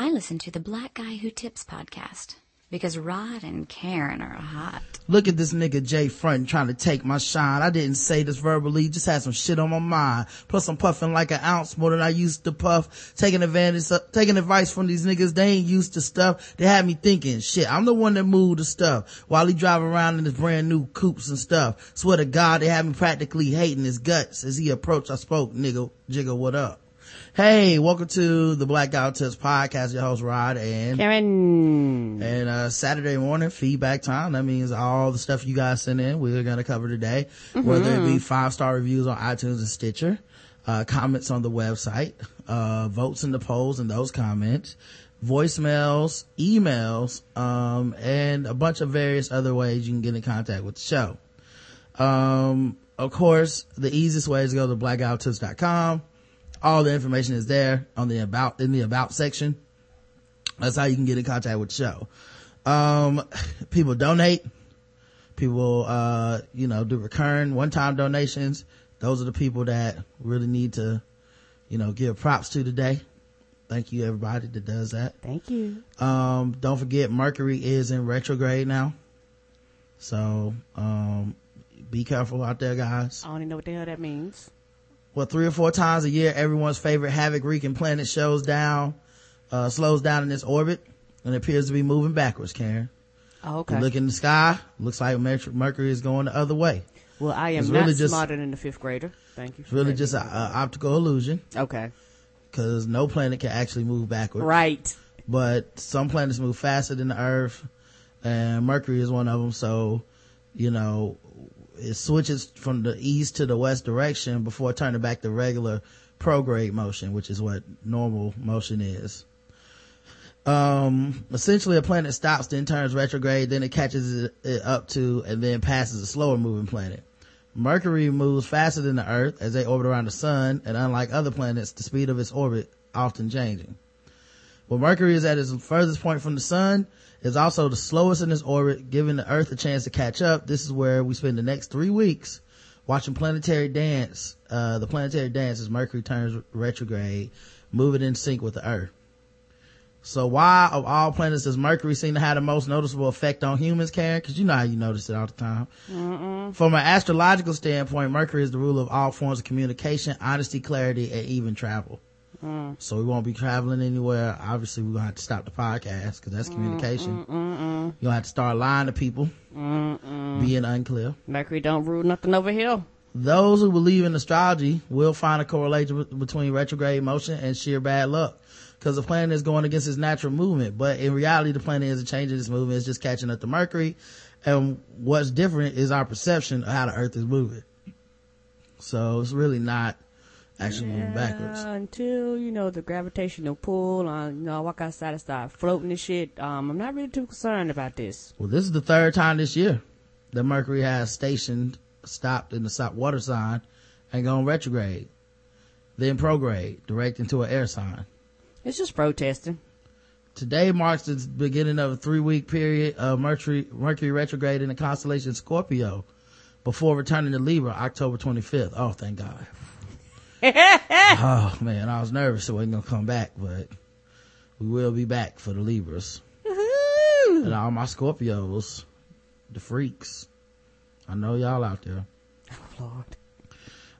I listen to the Black Guy Who Tips podcast because Rod and Karen are hot. Look at this nigga Jay Front trying to take my shine. I didn't say this verbally, just had some shit on my mind. Plus I'm puffing like an ounce more than I used to puff. Taking advantage, of, taking advice from these niggas. They ain't used to stuff. They had me thinking, shit, I'm the one that moved the stuff while he driving around in his brand new coupes and stuff. Swear to God, they had me practically hating his guts as he approached. I spoke, nigga, jigga, what up? Hey, welcome to the Black Guy Who Tips podcast. Your host Rod and Karen. And uh Saturday morning feedback time. That means all the stuff you guys send in, we're gonna cover today. Mm-hmm. Whether it be five star reviews on iTunes and Stitcher, uh comments on the website, uh votes in the polls and those comments, voicemails, emails, um, and a bunch of various other ways you can get in contact with the show. Um, of course, the easiest way is to go to blackguywhotips.com all the information is there on the about in the about section. That's how you can get in contact with the show. Um people donate. People uh you know do recurring one-time donations. Those are the people that really need to you know give props to today. Thank you everybody that does that. Thank you. um don't forget mercury is in retrograde now. So um be careful out there guys. I don't even know what the hell that means. Well, three or four times a year, everyone's favorite havoc wreaking planet shows down, uh, slows down in its orbit and appears to be moving backwards, Karen. Oh, You okay. look in the sky, looks like Mer- Mercury is going the other way. well, I am it's not really just- smarter than the fifth grader. Thank you. It's really just an optical illusion okay. because no planet can actually move backwards. Right. But some planets move faster than the Earth and Mercury is one of them. So, you know, it switches from the east to the west direction before turning back to regular prograde motion, which is what normal motion is. Um, essentially a planet stops, then turns retrograde, then it catches it, up to, and then passes a slower moving planet. Mercury moves faster than the Earth as they orbit around the sun, and unlike other planets, the speed of its orbit often changing. When Mercury is at its furthest point from the sun, it's also the slowest in its orbit, giving the Earth a chance to catch up. This is where we spend the next three weeks watching planetary dance, uh, the planetary dance as Mercury turns retrograde, moving in sync with the Earth. So why of all planets does Mercury seem to have the most noticeable effect on humans, Karen? Cause you know how you notice it all the time. From an astrological standpoint, Mercury is the ruler of all forms of communication, honesty, clarity, and even travel. Mm. So we won't be traveling anywhere. Obviously, we're gonna have to stop the podcast because that's mm, communication. Mm, You're gonna have to start lying to people, being unclear. Mercury don't rule nothing over here. Those who believe in astrology will find a correlation between retrograde motion and sheer bad luck. Cause the planet is going against its natural movement, but in reality, the planet isn't changing its movement. It's just catching up to Mercury. And what's different is our perception of how the earth is moving. So it's really not actually moving backwards. Until you know the gravitational pull. Uh, you know, I walk outside and start floating and shit. Um, I'm not really too concerned about this. Well, this is the third time this year that Mercury has stationed, stopped in the water sign and gone retrograde, then prograde, direct into an air sign. It's just protesting. Today marks the beginning of a three week period of Mercury, Mercury retrograde in the constellation Scorpio before returning to Libra October 25th. Oh, thank God. oh man, I was nervous it wasn't gonna come back, but we will be back for the Libras. And all my Scorpios, the freaks. I know y'all out there. Lord.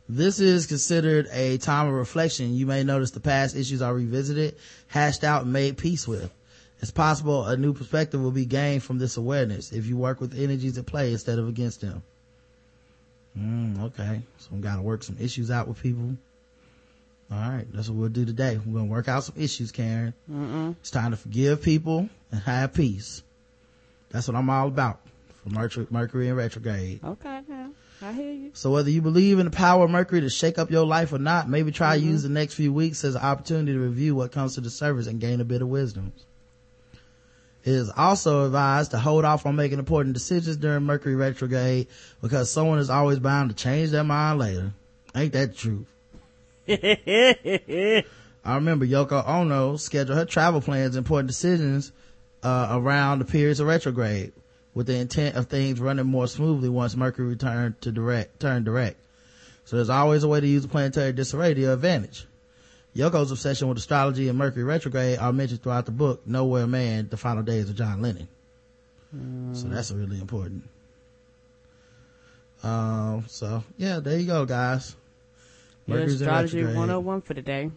This is considered a time of reflection. You may notice the past issues are revisited, hashed out, and made peace with. It's possible a new perspective will be gained from this awareness if you work with energies at play instead of against them. Mm, okay. So we gotta work some issues out with people. Alright, that's what we'll do today. We're gonna work out some issues, Karen. Mm-mm. It's time to forgive people and have peace. That's what I'm all about for Mercury, Mercury in retrograde. Okay, now I hear you. So whether you believe in the power of Mercury to shake up your life or not, maybe try to mm-hmm. use the next few weeks as an opportunity to review what comes to the surface and gain a bit of wisdom. It is also advised to hold off on making important decisions during Mercury retrograde because someone is always bound to change their mind later. Ain't that the truth? I remember Yoko Ono scheduled her travel plans and important decisions uh, around the periods of retrograde with the intent of things running more smoothly once Mercury returned to direct, turn direct. So there's always a way to use the planetary disarray to your advantage. Yoko's obsession with astrology and Mercury retrograde are mentioned throughout the book Nowhere Man, The Final Days of John Lennon. Mm. So that's really important. Um, so yeah, there you go, guys. Mercury's astrology 101 for today.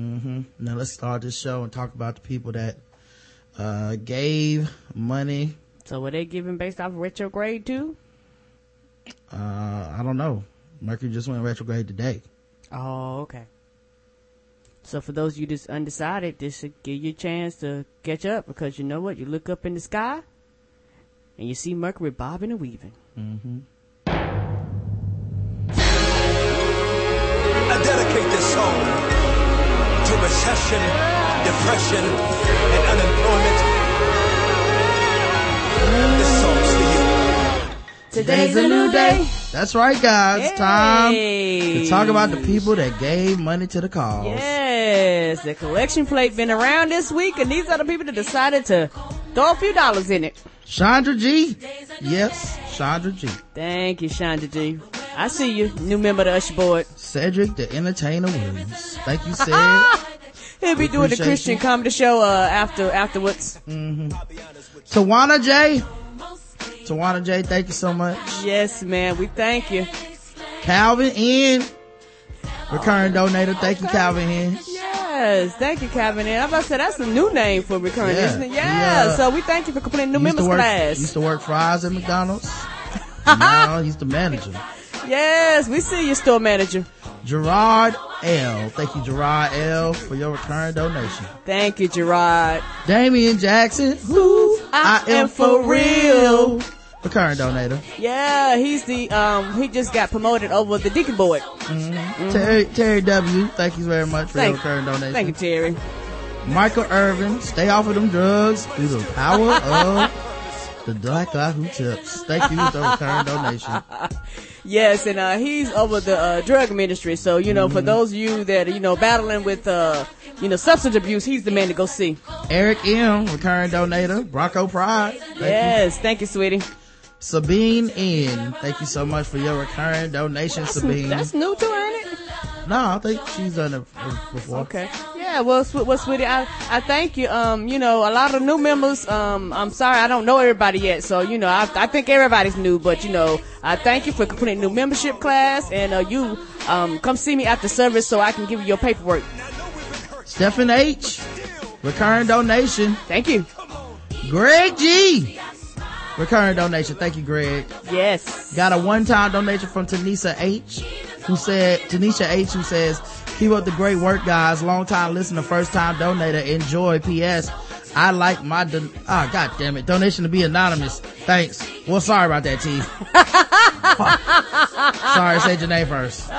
Mm-hmm. Now let's start this show and talk about the people that uh, gave money. So were they giving based off retrograde too? Uh, I don't know. Mercury just went retrograde today. Oh, okay. So for those of you just undecided, this should give you a chance to catch up because you know what? You look up in the sky and you see Mercury bobbing and weaving. Mm-hmm. I dedicate this song to recession, depression, and unemployment. This song's for you. Today's a new day. That's right, guys. It's time to talk about the people that gave money to the cause. Yes, the collection plate been around this week, and these are the people that decided to throw a few dollars in it. Chandra G. Yes, Chandra G. Thank you, Chandra G. I see you, new member of the Usher Board. Cedric the Entertainer Williams. Thank you, Ced. He'll be doing the Christian you. comedy show uh, after afterwards. Mm-hmm. Tawana J. Tawana J. Thank you so much. Yes, man. We thank you. Calvin N. Recurring donator. Thank you, Calvin N. Yes, thank you, Calvin. And I'm about to say that's a new name for recurring, yeah. isn't it? Yeah. Uh, so we thank you for completing new members work, class. Used to work fries at McDonald's. now he's the manager. Yes, we see you, store manager. Gerard L. Thank you, Gerard L. for your return donation. Thank you, Gerard. Damian Jackson. Who I, I am for real. Recurring donator. Yeah, he's the, um, he just got promoted over the Deacon Board. Mm-hmm. Mm-hmm. Terry, Terry W. Thank you very much for thank, your recurring donation. Thank you, Terry. Michael Irvin, stay off of them drugs through the power of the black who tips. Thank you for the recurring donation. Yes, and uh, he's over the uh, drug ministry. So you know, mm-hmm. for those of you that are, you know battling with uh, you know substance abuse, he's the man to go see. Eric M, recurring donator, Bronco Pride. Thank yes, you. thank you, sweetie. Sabine N, thank you so much for your recurring donation, that's, Sabine. That's new to ain't it? No, I think she's done it before. Okay. Yeah, well, well, sweetie, I, I thank you. Um, you know, a lot of new members. Um, I'm sorry, I don't know everybody yet, so you know, I, I think everybody's new, but you know, I thank you for completing new membership class, and uh, you um come see me after service so I can give you your paperwork. Stephen H, recurring donation. Thank you. Greg G. Recurring donation. Thank you, Greg. Yes. Got a one-time donation from Tanisha H who said, Tanisha H, who says, keep up the great work, guys. Long time listener, first time donator. Enjoy. P.S. I like my, don- ah, oh, god damn it. Donation to be anonymous. Thanks. Well, sorry about that, T. sorry, say your name first.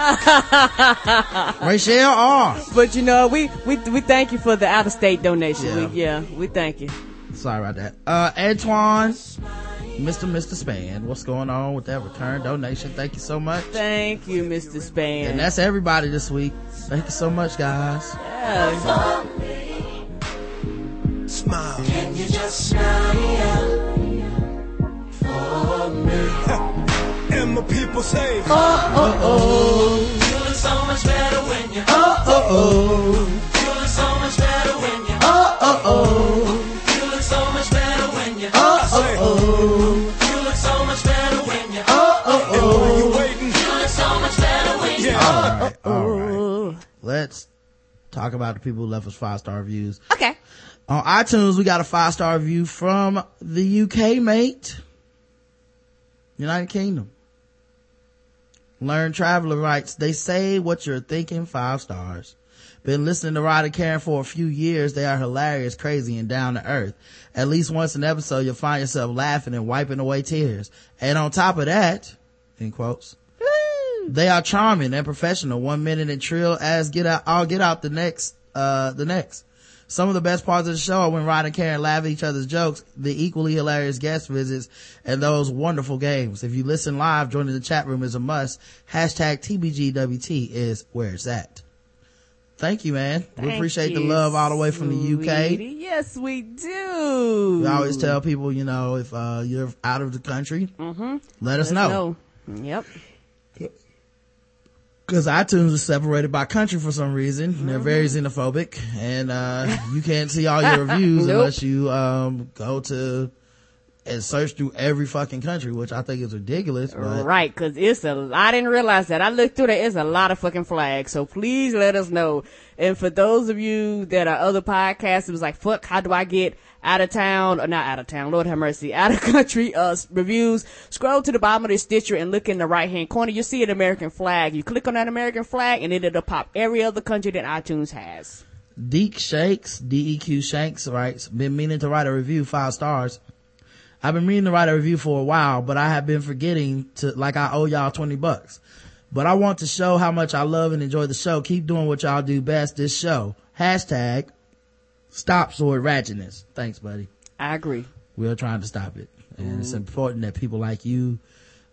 Rachel R. But you know, we, we, we thank you for the out of state donation. Yeah. We, yeah, we thank you. Sorry about that. Uh, Antoine Mr. Mr. Span. What's going on with that return donation? Thank you so much. Thank you, Mr. Span. And that's everybody this week. Thank you so much, guys. Yeah. Smile. Can you just smile for me? and my people say, Oh, oh, oh. You look so much better when you Oh, oh, oh. You look so much better when you Oh, oh, oh. Right, all right. Let's talk about the people who left us five star reviews. Okay. On iTunes, we got a five star review from the UK, mate. United Kingdom. Learn Traveler writes, they say what you're thinking five stars. Been listening to Rod and Karen for a few years. They are hilarious, crazy, and down to earth. At least once an episode, you'll find yourself laughing and wiping away tears. And on top of that, in quotes, they are charming and professional. One minute and trill as get out, I'll get out the next, uh, the next. Some of the best parts of the show are when Rod and Karen laugh at each other's jokes, the equally hilarious guest visits, and those wonderful games. If you listen live, joining the chat room is a must. Hashtag TBGWT is where it's at. Thank you, man. Thank we appreciate you, the love all the way from the UK. sweetie. Yes, we do. We always tell people, you know, if uh, you're out of the country, Mm-hmm. let us know. Yep. Cause iTunes is separated by country for some reason. Mm-hmm. They're very xenophobic and, uh, you can't see all your reviews Nope. unless you, um, go to and search through every fucking country, which I think is ridiculous. But Right, cause it's a, I didn't realize that. I looked through there, it's a lot of fucking flags. So please let us know. And for those of you that are other podcasts, it was like, fuck, how do I get out of town, or not out of town, Lord have mercy, out of country, uh, reviews? Scroll to the bottom of the Stitcher and look in the right hand corner. You'll see an American flag. You click on that American flag and it'll pop every other country that iTunes has. Deek Shakes, D-E-Q Shanks writes, been meaning to write a review, five stars. I've been meaning to write a review for a while, but I have been forgetting to, like I owe y'all 20 bucks. But I want to show how much I love and enjoy the show. Keep doing what y'all do best, this show. Hashtag stop sword ratchetness. Thanks, buddy. I agree. We're trying to stop it. And it's important that people like you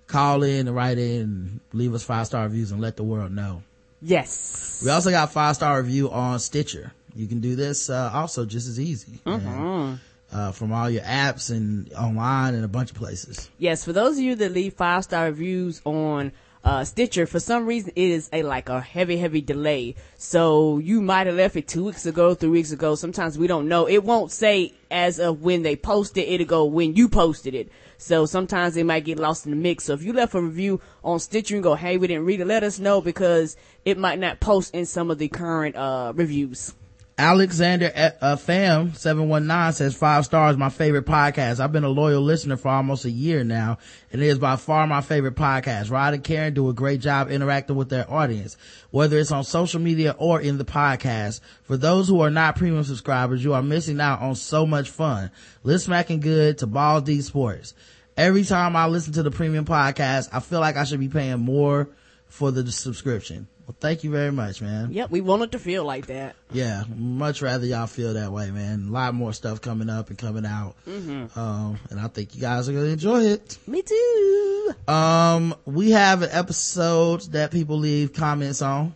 call in and write in and leave us five star reviews and let the world know. Yes. We also got five star review on Stitcher. You can do this, uh, also just as easy. And, uh, from all your apps and online and a bunch of places. Yes, for those of you that leave five star reviews on uh, Stitcher, for some reason it is a like a heavy, heavy delay. So you might have left it two weeks ago, three weeks ago. Sometimes we don't know. It won't say as of when they posted. It'll go when you posted it. So sometimes it might get lost in the mix. So if you left a review on Stitcher and go, "Hey, we didn't read it," let us know because it might not post in some of the current uh, reviews. Alexander uh, Fam seven one nine says five stars. My favorite podcast. I've been a loyal listener for almost a year now, and it is by far my favorite podcast. Rod and Karen do a great job interacting with their audience, whether it's on social media or in the podcast. For those who are not premium subscribers, you are missing out on so much fun. Lip smacking good to Balls D Sports. Every time I listen to the premium podcast, I feel like I should be paying more for the subscription. Well, thank you very much, man. Yep, we wanted to feel like that. Yeah, much rather y'all feel that way, man. A lot more stuff coming up and coming out. Mm-hmm. Um, and I think you guys are gonna enjoy it. Me too. Um, we have an episode that people leave comments on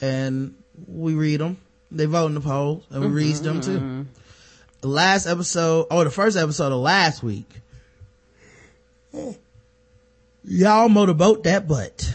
and we read them. They vote in the polls and we read them too. The last episode, or the first episode of last week, y'all motorboat that butt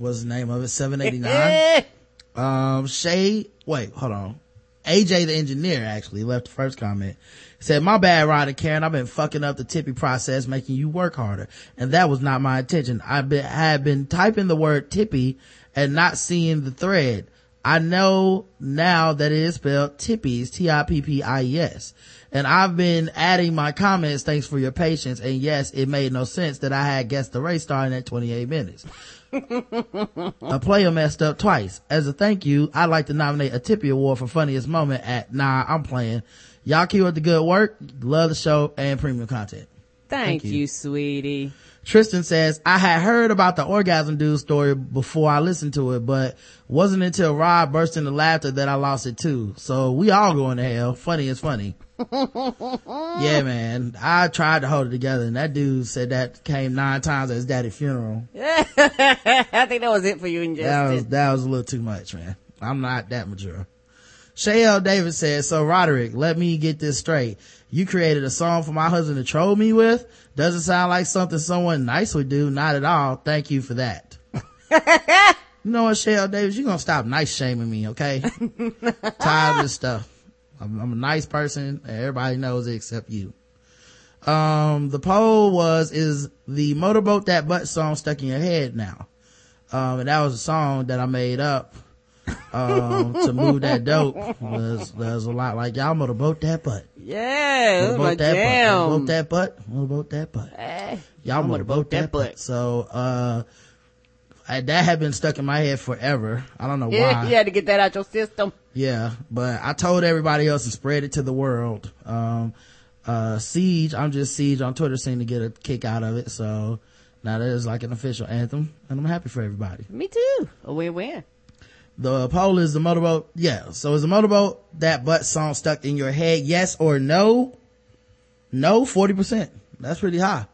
was the name of it, 789. Um, Shay, wait, hold on. AJ the engineer actually left the first comment. Said, my bad, Rod and Karen. I've been fucking up the tippy process, making you work harder. And that was not my intention. I been, had been typing the word tippy and not seeing the thread. I know now that it is spelled tippies, T-I-P-P-I-E-S. And I've been adding my comments. Thanks for your patience. And yes, it made no sense that I had guessed the race starting at 28 minutes. a player messed up twice. As a thank you, I'd like to nominate a Tippy Award for funniest moment at Nah, I'm playing. Y'all keep up the good work. Love the show and premium content. Thank, Thank you. you, sweetie. Tristan says, I had heard about the orgasm dude story before I listened to it, but wasn't until Rod burst into laughter that I lost it too. So we all going to hell. Funny is funny. yeah, man. I tried to hold it together and that dude said that came nine times at his daddy's funeral. I think that was it for you and That was, that was a little too much, man. I'm not that mature. Shay L. Davis says, so Roderick, let me get this straight. You created a song for my husband to troll me with? Doesn't sound like something someone nice would do. Not at all. Thank you for that. you know what, Shay Davis, you're gonna stop nice shaming me, okay? Tired of this stuff. I'm, I'm a nice person everybody knows it except you. Um, the poll was, is the motorboat that butt song stuck in your head now? Um, and that was a song that I made up, um, to move that dope. Was, was a lot like, y'all motorboat that butt. Yeah, that Motorboat that butt. Motorboat that butt. Motorboat that butt. Eh, Y'all motorboat that butt. So, uh, I, that had been stuck in my head forever. I don't know why. Yeah, you had to get that out your system. Yeah, but I told everybody else and spread it to the world. Um, uh, Siege, I'm just Siege on Twitter seemed to get a kick out of it. So now that is like an official anthem and I'm happy for everybody. Me too. A win-win. The poll is the motorboat. Yeah. So is the motorboat that butt song stuck in your head? Yes or no? No, 40%. That's pretty high.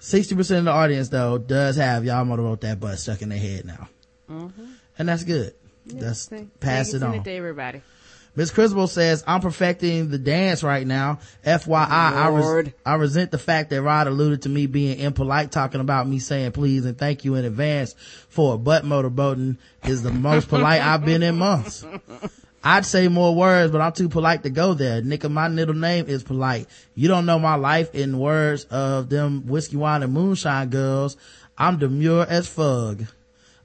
60% of the audience though does have y'all motorboat that butt stuck in their head now. And that's good. that's Thank- pass thank it on. it to everybody. Miss Criswell says, I'm perfecting the dance right now. FYI, I, res- I resent the fact that Rod alluded to me being impolite, talking about me saying please and thank you in advance for a butt motorboating is the most polite I've been in months. I'd say more words, but I'm too polite to go there. Nigga, my middle name is polite. You don't know my life in words of them whiskey, wine, and moonshine girls. I'm demure as fug.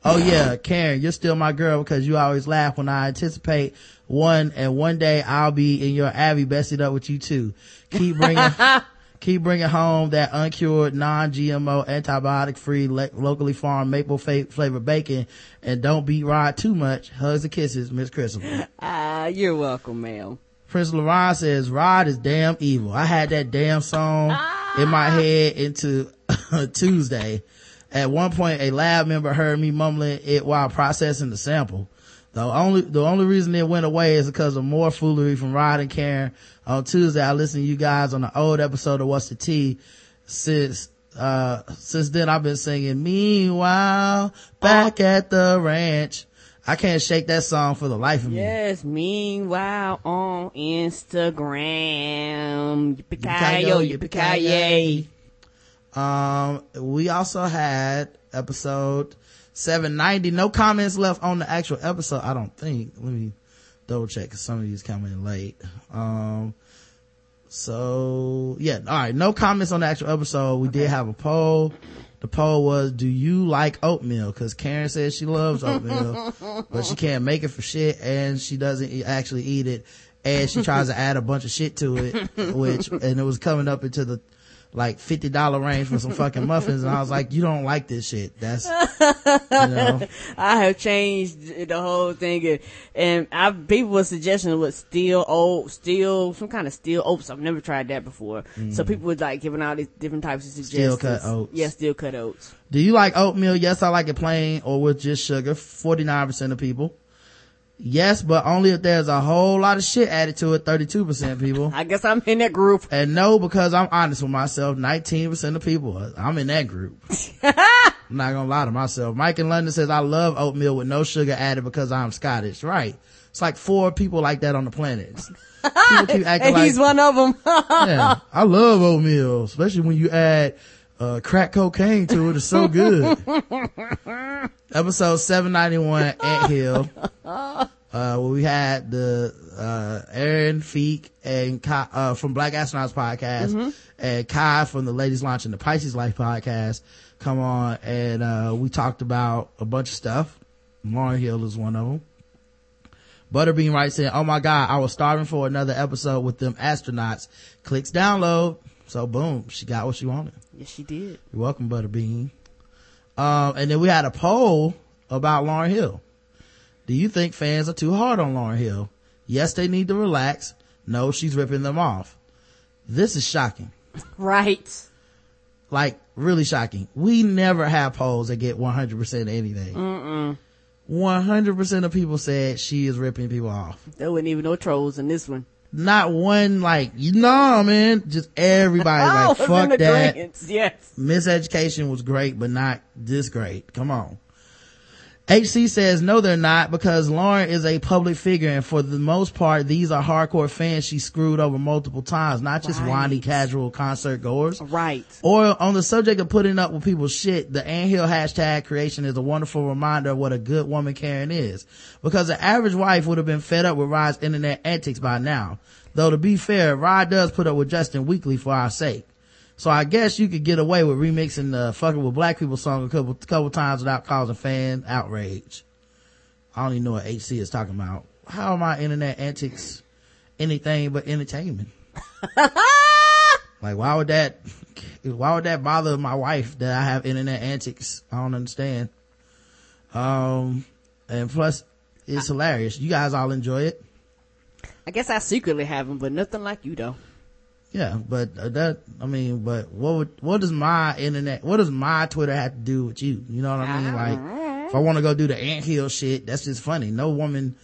Oh yeah, Karen, you're still my girl because you always laugh when I anticipate one and one day I'll be in your Abby bestied up with you too. Keep bringing, keep bringing home that uncured, non-GMO, antibiotic-free, le- locally farmed maple fa- flavored bacon and don't beat Rod too much. Hugs and kisses, Miss Christopher. Ah, you're welcome, ma'am. Prince LaRon says, Rod is damn evil. I had that damn song in my head into Tuesday. At one point, a lab member heard me mumbling it while processing the sample. The only, the only reason it went away is because of more foolery from Rod and Karen. On Tuesday, I listened to you guys on the old episode of What's the Tea. Since, uh, since then I've been singing, meanwhile, back at the ranch. I can't shake that song for the life of me. Yes, meanwhile on Instagram. Yippee-ki-yo, Yippee-ki-yo, yippee-ki-yay. Um, we also had episode 790. No comments left on the actual episode. I don't think. Let me double check because some of these come in late. Um, so yeah. All right. No comments on the actual episode. We did have a poll. The poll was, do you like oatmeal? Cause Karen says she loves oatmeal, but she can't make it for shit and she doesn't e- actually eat it. And she tries to add a bunch of shit to it, which, and it was coming up into the, like $50 range for some fucking muffins. And I was like, you don't like this shit. That's, you know, I have changed the whole thing, and, and I people were suggesting with steel oat, steel some kind of steel oats. I've never tried that before. So mm. people were like giving all these different types of suggestions. Steel cut oats. Yeah, steel cut oats. do you like oatmeal? Yes, I like it plain or with just sugar. 49% of people. Yes, but only if there's a whole lot of shit added to it. 32% people. I guess I'm in that group. And no, because I'm honest with myself, 19% of people, I'm in that group. I'm not gonna lie to myself. Mike in London says, I love oatmeal with no sugar added because I'm Scottish. Right. It's like four people like that on the planet. People keep acting And like, he's one of them. yeah, I love oatmeal, especially when you add, uh, crack cocaine to it. It's so good. Episode 791, Ant Hill. Uh, where we had the, uh, Aaron Feek and Kai, uh, from Black Astronauts podcast and Kai from the Ladies Launching the Pisces Life podcast come on and, uh, we talked about a bunch of stuff. Lauryn Hill is one of them. Butterbean writes in, oh my god, I was starving for another episode with them astronauts. Clicks download. So boom, she got what she wanted. Yes, she did. You're welcome, Butterbean. Um, and then we had a poll about Lauryn Hill. Do you think fans are too hard on Lauryn Hill? Yes, they need to relax. No, she's ripping them off. This is shocking. Right. Like, really shocking. We never have polls that get 100% anything. Mm-mm. 100% of people said she is ripping people off. There wasn't even no trolls in this one. Not one, like, you know, man. Just everybody like, fuck that. Yes. miseducation was great, but not this great. Come on. HC says no, they're not because Lauryn is a public figure, and for the most part, these are hardcore fans she screwed over multiple times, not just Right. whiny casual concert goers. Right. Or on the subject of putting up with people's shit, the Anthill hashtag creation is a wonderful reminder of what a good woman Karen is. Because the average wife would have been fed up with Rod's internet antics by now. Though to be fair, Rod does put up with Justin weekly for our sake. So I guess you could get away with remixing the fucking with black people song a couple, couple times without causing fan outrage. I don't even know what HC is talking about. How are my internet antics anything but entertainment? Like, why would that, why would that bother my wife that I have internet antics? I don't understand. Um, and plus, it's hilarious. You guys all enjoy it. I guess I secretly have them, but nothing like you though. Yeah, but uh, that, I mean, but what would, what does my internet, what does my Twitter have to do with you? You know what I mean? Like, if I want to go do the anthill shit, that's just funny. No woman,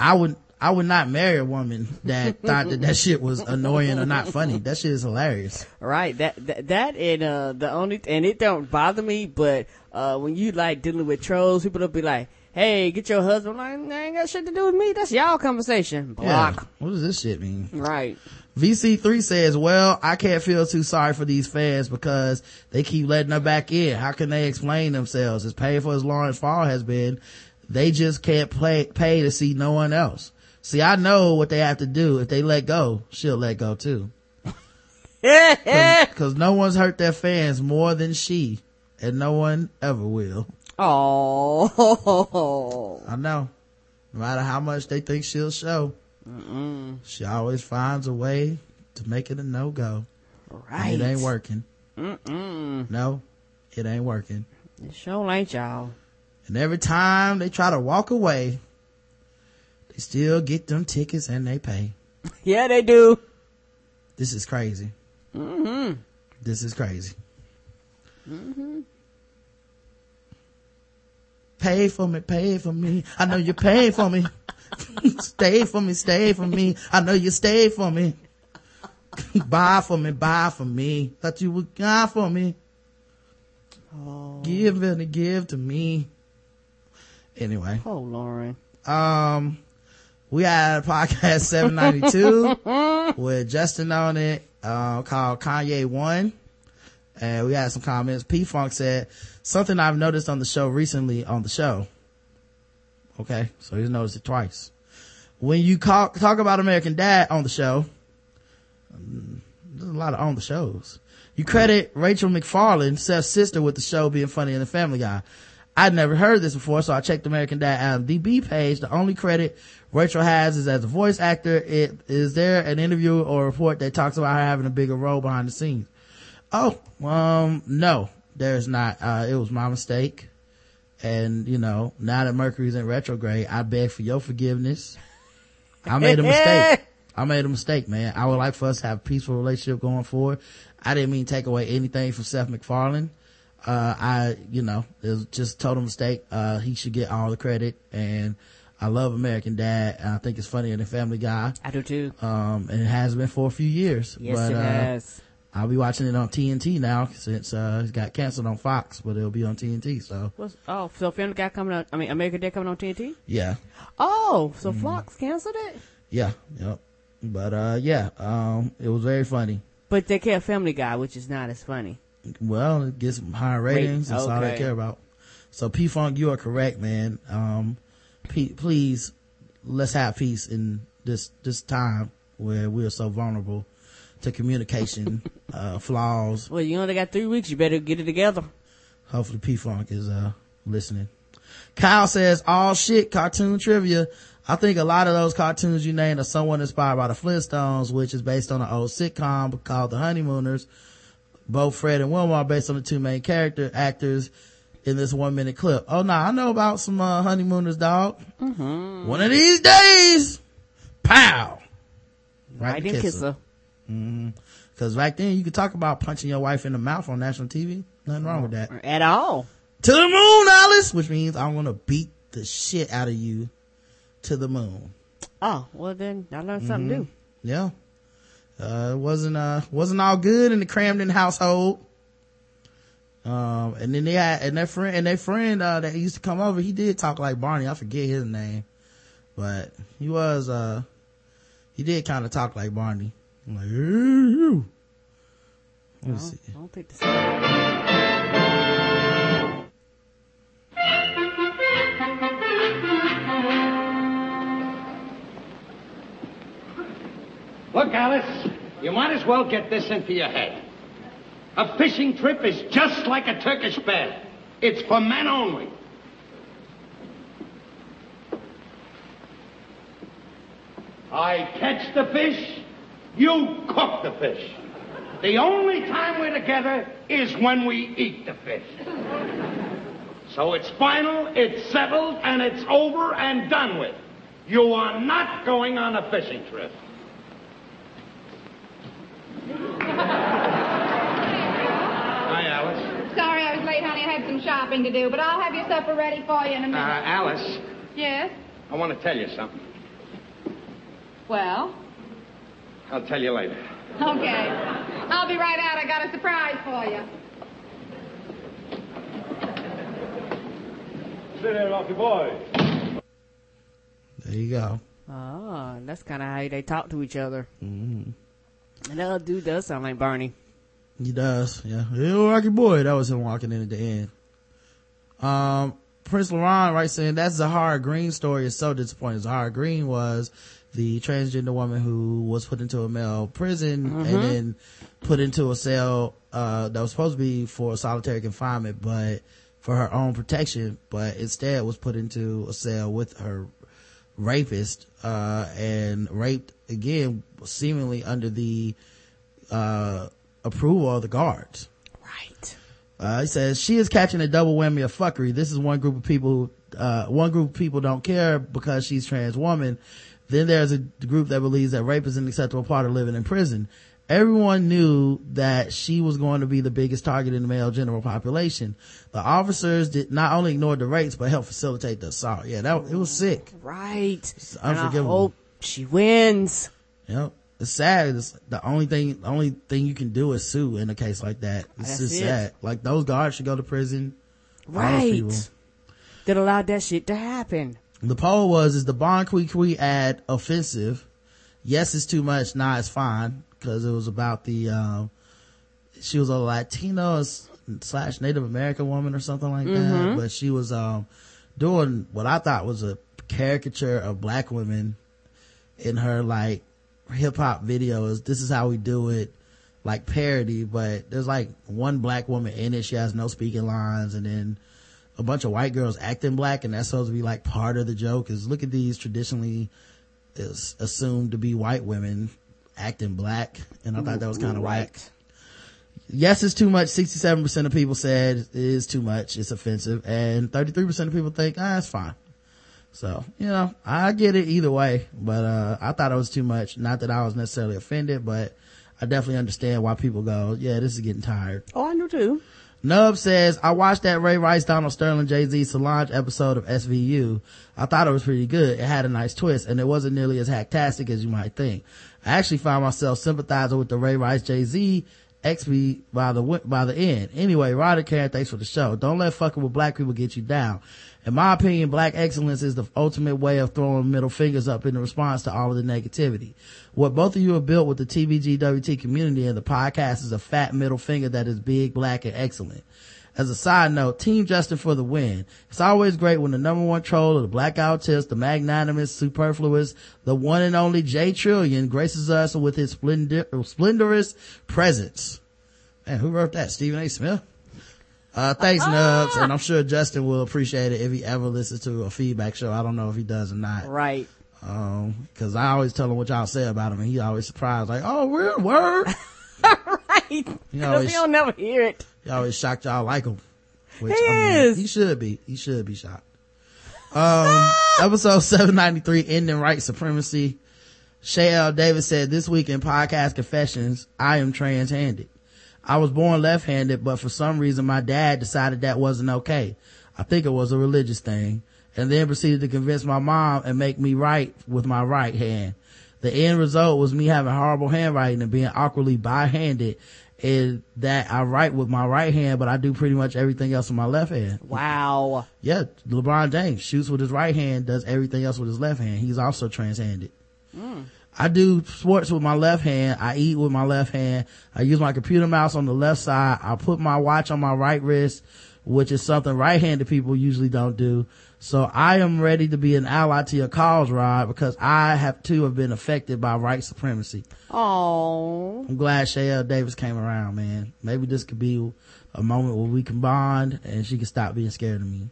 I would, I would not marry a woman that thought that that shit was annoying or not funny. That shit is hilarious. Right. That that, that and uh the only and it don't bother me, but uh when you like dealing with trolls, people will be like, hey, get your husband. Like, that ain't got shit to do with me. That's y'all conversation. Block. Yeah. What does this shit mean? Right. VC3 says, well, I can't feel too sorry for these fans because they keep letting her back in. How can they explain themselves? As painful as Lawrence Fall has been, they just can't play, pay to see no one else. See, I know what they have to do. If they let go, she'll let go too. Cause no one's hurt their fans more than she, and no one ever will. Oh. I know. No matter how much they think she'll show, Mm-mm. she always finds a way to make it a no-go. Right. It ain't working. Mm-mm. No, it ain't working. It sure ain't y'all. And every time they try to walk away, they still get them tickets and they pay. Yeah, they do. This is crazy. Mm-hmm. This is crazy. Mm-hmm. Pay for me, pay for me. I know you pay for me. stay for me, stay for me. I know you stay for me. buy for me, buy for me. Thought you would buy for me. Oh. Give and give to me. Anyway. Oh, Lauryn. Um, we had a podcast 792 with Justin on it, uh, called Kanye One. And we had some comments. P Funk said, something I've noticed on the show recently on the show. Okay. So he's noticed it twice. When you call, talk about American Dad on the show, um, there's a lot of on the shows. You credit Rachel MacFarlane, Seth's sister, with the show being funny in the Family Guy. I'd never heard this before, so I checked American Dad on the DB page. The only credit Rachel has is as a voice actor. It, is there an interview or report that talks about her having a bigger role behind the scenes? Oh, um, no, there's not. Uh, it was my mistake. And, you know, now that Mercury's in retrograde, I beg for your forgiveness. I made a mistake. I made a mistake, man. I would like for us to have a peaceful relationship going forward. I didn't mean to take away anything from Seth MacFarlane. Uh, I, you know, it was just total mistake. Uh, he should get all the credit and I love American Dad. I think it's funnier than Family Guy. I do too. Um, and it has been for a few years. Yes, but, it uh, has. I'll be watching it on TNT now since, uh, it got canceled on Fox, but it'll be on TNT, so. What's, oh, so Family Guy coming on, I mean, American Dad coming on TNT? Yeah. Oh, so mm. Fox canceled it? Yeah, yep. But, uh, yeah, um, it was very funny. But they care Family Guy, which is not as funny. Well, it gets higher ratings. That's okay. all they care about. So P Funk, you are correct, man. Um, P- please, let's have peace in this, this time where we are so vulnerable to communication uh, flaws. Well, you only got three weeks. You better get it together. Hopefully, P Funk is uh, listening. Kyle says, "All shit cartoon trivia. I think a lot of those cartoons you named are somewhat inspired by the Flintstones, which is based on an old sitcom called The Honeymooners. Both Fred and Wilma are based on the two main character actors." in this one minute clip. Oh no, I know about some uh, honeymooners, dog. Mm-hmm. One of these days, pow, right, right in kisser. kisser. Mm-hmm. Cause back then you could talk about punching your wife in the mouth on national TV. Nothing wrong with that. At all. To the moon, Alice! Which means I'm gonna beat the shit out of you to the moon. Oh, well then I learned something mm-hmm. new. Yeah. Uh, it wasn't, uh, wasn't all good in the Kramden household. Um, and then they had, and their friend, and their friend, uh, that used to come over, he did talk like Barney. I forget his name, but he was, uh, he did kind of talk like Barney. I'm like, hey, you. Let me see. I don't think this. Look, Alice, you might as well get this into your head. A fishing trip is just like a Turkish bath. It's for men only. I catch the fish, you cook the fish. The only time we're together is when we eat the fish. So it's final, it's settled, and it's over and done with. You are not going on a fishing trip. Hi, Alice. Sorry I was late, honey. I had some shopping to do, but I'll have your supper ready for you in a minute. Uh, Alice. Yes? I want to tell you something. Well? I'll tell you later. Okay. I'll be right out. I got a surprise for you. City, Rocky Boy. There you go. Ah, that's kind of how they talk to each other. Mm-hmm. And that other dude does sound like Barney. He does, yeah. Hey, Rocky boy, that was him walking in at the end. Um, Prince Laurent writes saying that Zahara Green story is so disappointing. Zahara Green was the transgender woman who was put into a male prison and then put into a cell, uh, that was supposed to be for solitary confinement, but for her own protection, but instead was put into a cell with her rapist, uh, and raped again, seemingly under the, uh, approval of the guards. Right. Uh, he says she is catching a double whammy of fuckery. This is one group of people, uh, one group of people don't care because she's trans woman. Then there's a group that believes that rape is an acceptable part of living in prison. Everyone knew that she was going to be the biggest target in the male general population. The officers did not only ignore the rapes, but helped facilitate the assault. Yeah, that, it was sick. Right. And I hope she wins. Yep. It's sad. It's the only thing, the only thing you can do is sue in a case like that. It's That's just it. sad. Like those guards should go to prison. All those people. Right. That allowed that shit to happen. The poll was, is the Bon Qui Qui ad offensive? Yes, it's too much. Nah, it's fine. Cause it was about the, um, she was a Latino slash Native American woman or something like that. But she was, um, doing what I thought was a caricature of black women in her like hip hop videos. This is how we do it. Like parody, but there's like one black woman in it. She has no speaking lines and then a bunch of white girls acting black and that's supposed to be like part of the joke is look at these traditionally is assumed to be white women acting black and I thought that was kind of whack. Yes, it's too much. 67% of people said it is too much. It's offensive and 33% of people think, ah, it's fine. So, you know, I get it either way, but, uh, I thought it was too much. Not that I was necessarily offended, but I definitely understand why people go, yeah, this is getting tired. Oh, I knew too. Nub says, I watched that Ray Rice, Donald Sterling, Jay-Z, Solange episode of SVU. I thought it was pretty good. It had a nice twist and it wasn't nearly as hacktastic as you might think. I actually found myself sympathizing with the Ray Rice, Jay-Z XB by the, by the end. Anyway, Ryder Karen, thanks for the show. Don't let fucking with black people get you down. In my opinion, black excellence is the ultimate way of throwing middle fingers up in response to all of the negativity. What both of you have built with the TBGWT community and the podcast is a fat middle finger that is big, black, and excellent. As a side note, Team Justin for the win. It's always great when the number one troll of the Black Autist, the magnanimous, superfluous, the one and only J Trillion graces us with his splendor, splendorous presence. Man, who wrote that? Stephen A. Smith? Uh, thanks, Nubs. And I'm sure Justin will appreciate it if he ever listens to a feedback show. I don't know if he does or not. Right. Um, cause I always tell him what y'all say about him and he always surprised, like, oh, we're word. Right. You Because always, he'll never hear it. he always shocked y'all like him. Which, He is. He should be. He should be shocked. Um, episode 793, ending white supremacy. Shay L. Davis said, this week in podcast confessions, I am trans-handed. I was born left-handed, but for some reason my dad decided that wasn't okay. I think it was a religious thing and then proceeded to convince my mom and make me write with my right hand. The end result was me having horrible handwriting and being awkwardly bi-handed and that I write with my right hand, but I do pretty much everything else with my left hand. Wow. Yeah, LeBron James shoots with his right hand, does everything else with his left hand. He's also trans-handed. Mm. I do sports with my left hand. I eat with my left hand. I use my computer mouse on the left side. I put my watch on my right wrist, which is something right-handed people usually don't do. So I am ready to be an ally to your cause, Rod, because I have too have been affected by white supremacy. Oh. I'm glad Shay L. Davis came around, man. Maybe this could be a moment where we can bond and she can stop being scared of me.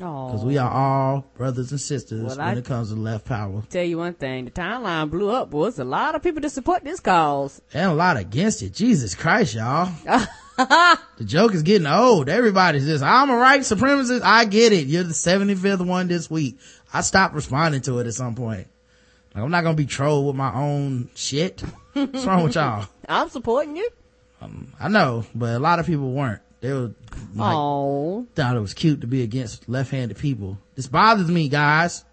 Oh. Cause we are all brothers and sisters Well, when I- it comes to left power. Tell you one thing, the timeline blew up, boy. It's a lot of people to support this cause. And a lot against it. Jesus Christ, y'all. the joke is getting old. Everybody's just, I'm a right supremacist. I get it. You're the 75th one this week. I stopped responding to it at some point. Like, I'm not gonna be trolled with my own shit. What's wrong with y'all? I'm supporting you. Um, I know, but a lot of people weren't. They were like, Oh. thought it was cute to be against left-handed people. This bothers me, guys.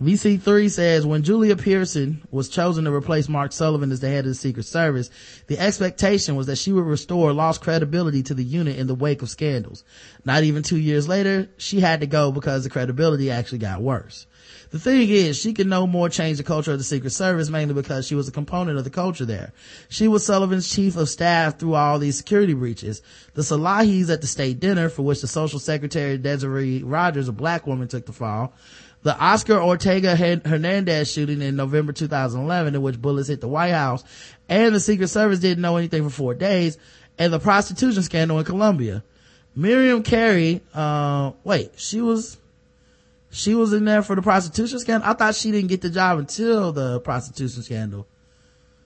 VC3 says when Julia Pierson was chosen to replace Mark Sullivan as the head of the Secret Service, the expectation was that she would restore lost credibility to the unit in the wake of scandals. Not even two years later, she had to go because the credibility actually got worse. The thing is, she could no more change the culture of the Secret Service mainly because she was a component of the culture there. She was Sullivan's chief of staff through all these security breaches. The Salahis at the state dinner, for which the social secretary Desiree Rogers, a black woman, took the fall. The Oscar Ortega Hernandez shooting in November 2011, in which bullets hit the White House, and the Secret Service didn't know anything for four days, and the prostitution scandal in Colombia. Miriam Carey, uh, wait, she was, she was in there for the prostitution scandal. I thought she didn't get the job until the prostitution scandal.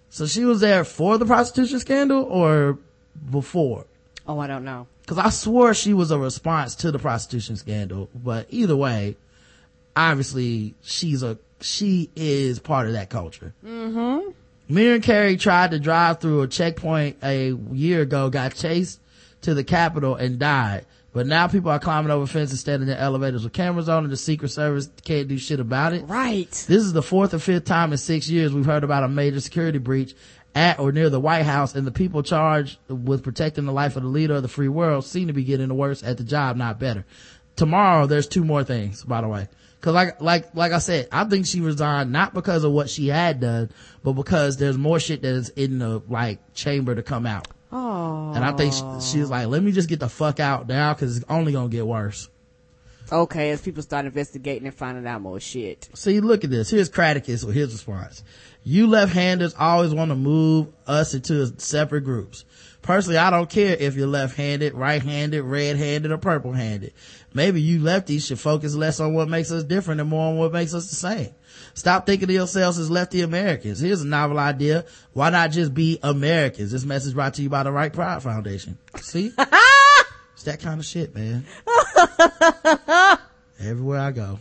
So she was there for the prostitution scandal or before? Oh, I don't know. Cause I swore she was a response to the prostitution scandal, but either way, obviously she's a, she is part of that culture. Mm-hmm. Miriam Carey tried to drive through a checkpoint a year ago, got chased to the Capitol and died. But now people are climbing over fences, standing in elevators with cameras on, and the Secret Service can't do shit about it. Right. This is the fourth or fifth time in six years we've heard about a major security breach at or near the White House, and the people charged with protecting the life of the leader of the free world seem to be getting the worse at the job, not better. Tomorrow, there's two more things, by the way. Cause like, like, like I said, I think she resigned not because of what she had done, but because there's more shit that is in the, like, chamber to come out. Oh. And I think she, she was like, let me just get the fuck out now cause it's only gonna get worse. Okay, as people start investigating and finding out more shit. See, look at this. Here's Cradicus with his response. You left-handers always want to move us into separate groups. Personally, I don't care if you're left-handed, right-handed, red-handed, or purple-handed. Maybe you lefties should focus less on what makes us different and more on what makes us the same. Stop thinking of yourselves as lefty Americans. Here's a novel idea. Why not just be Americans? This message brought to you by the Right Pride Foundation. See? it's that kind of shit, man. Everywhere I go.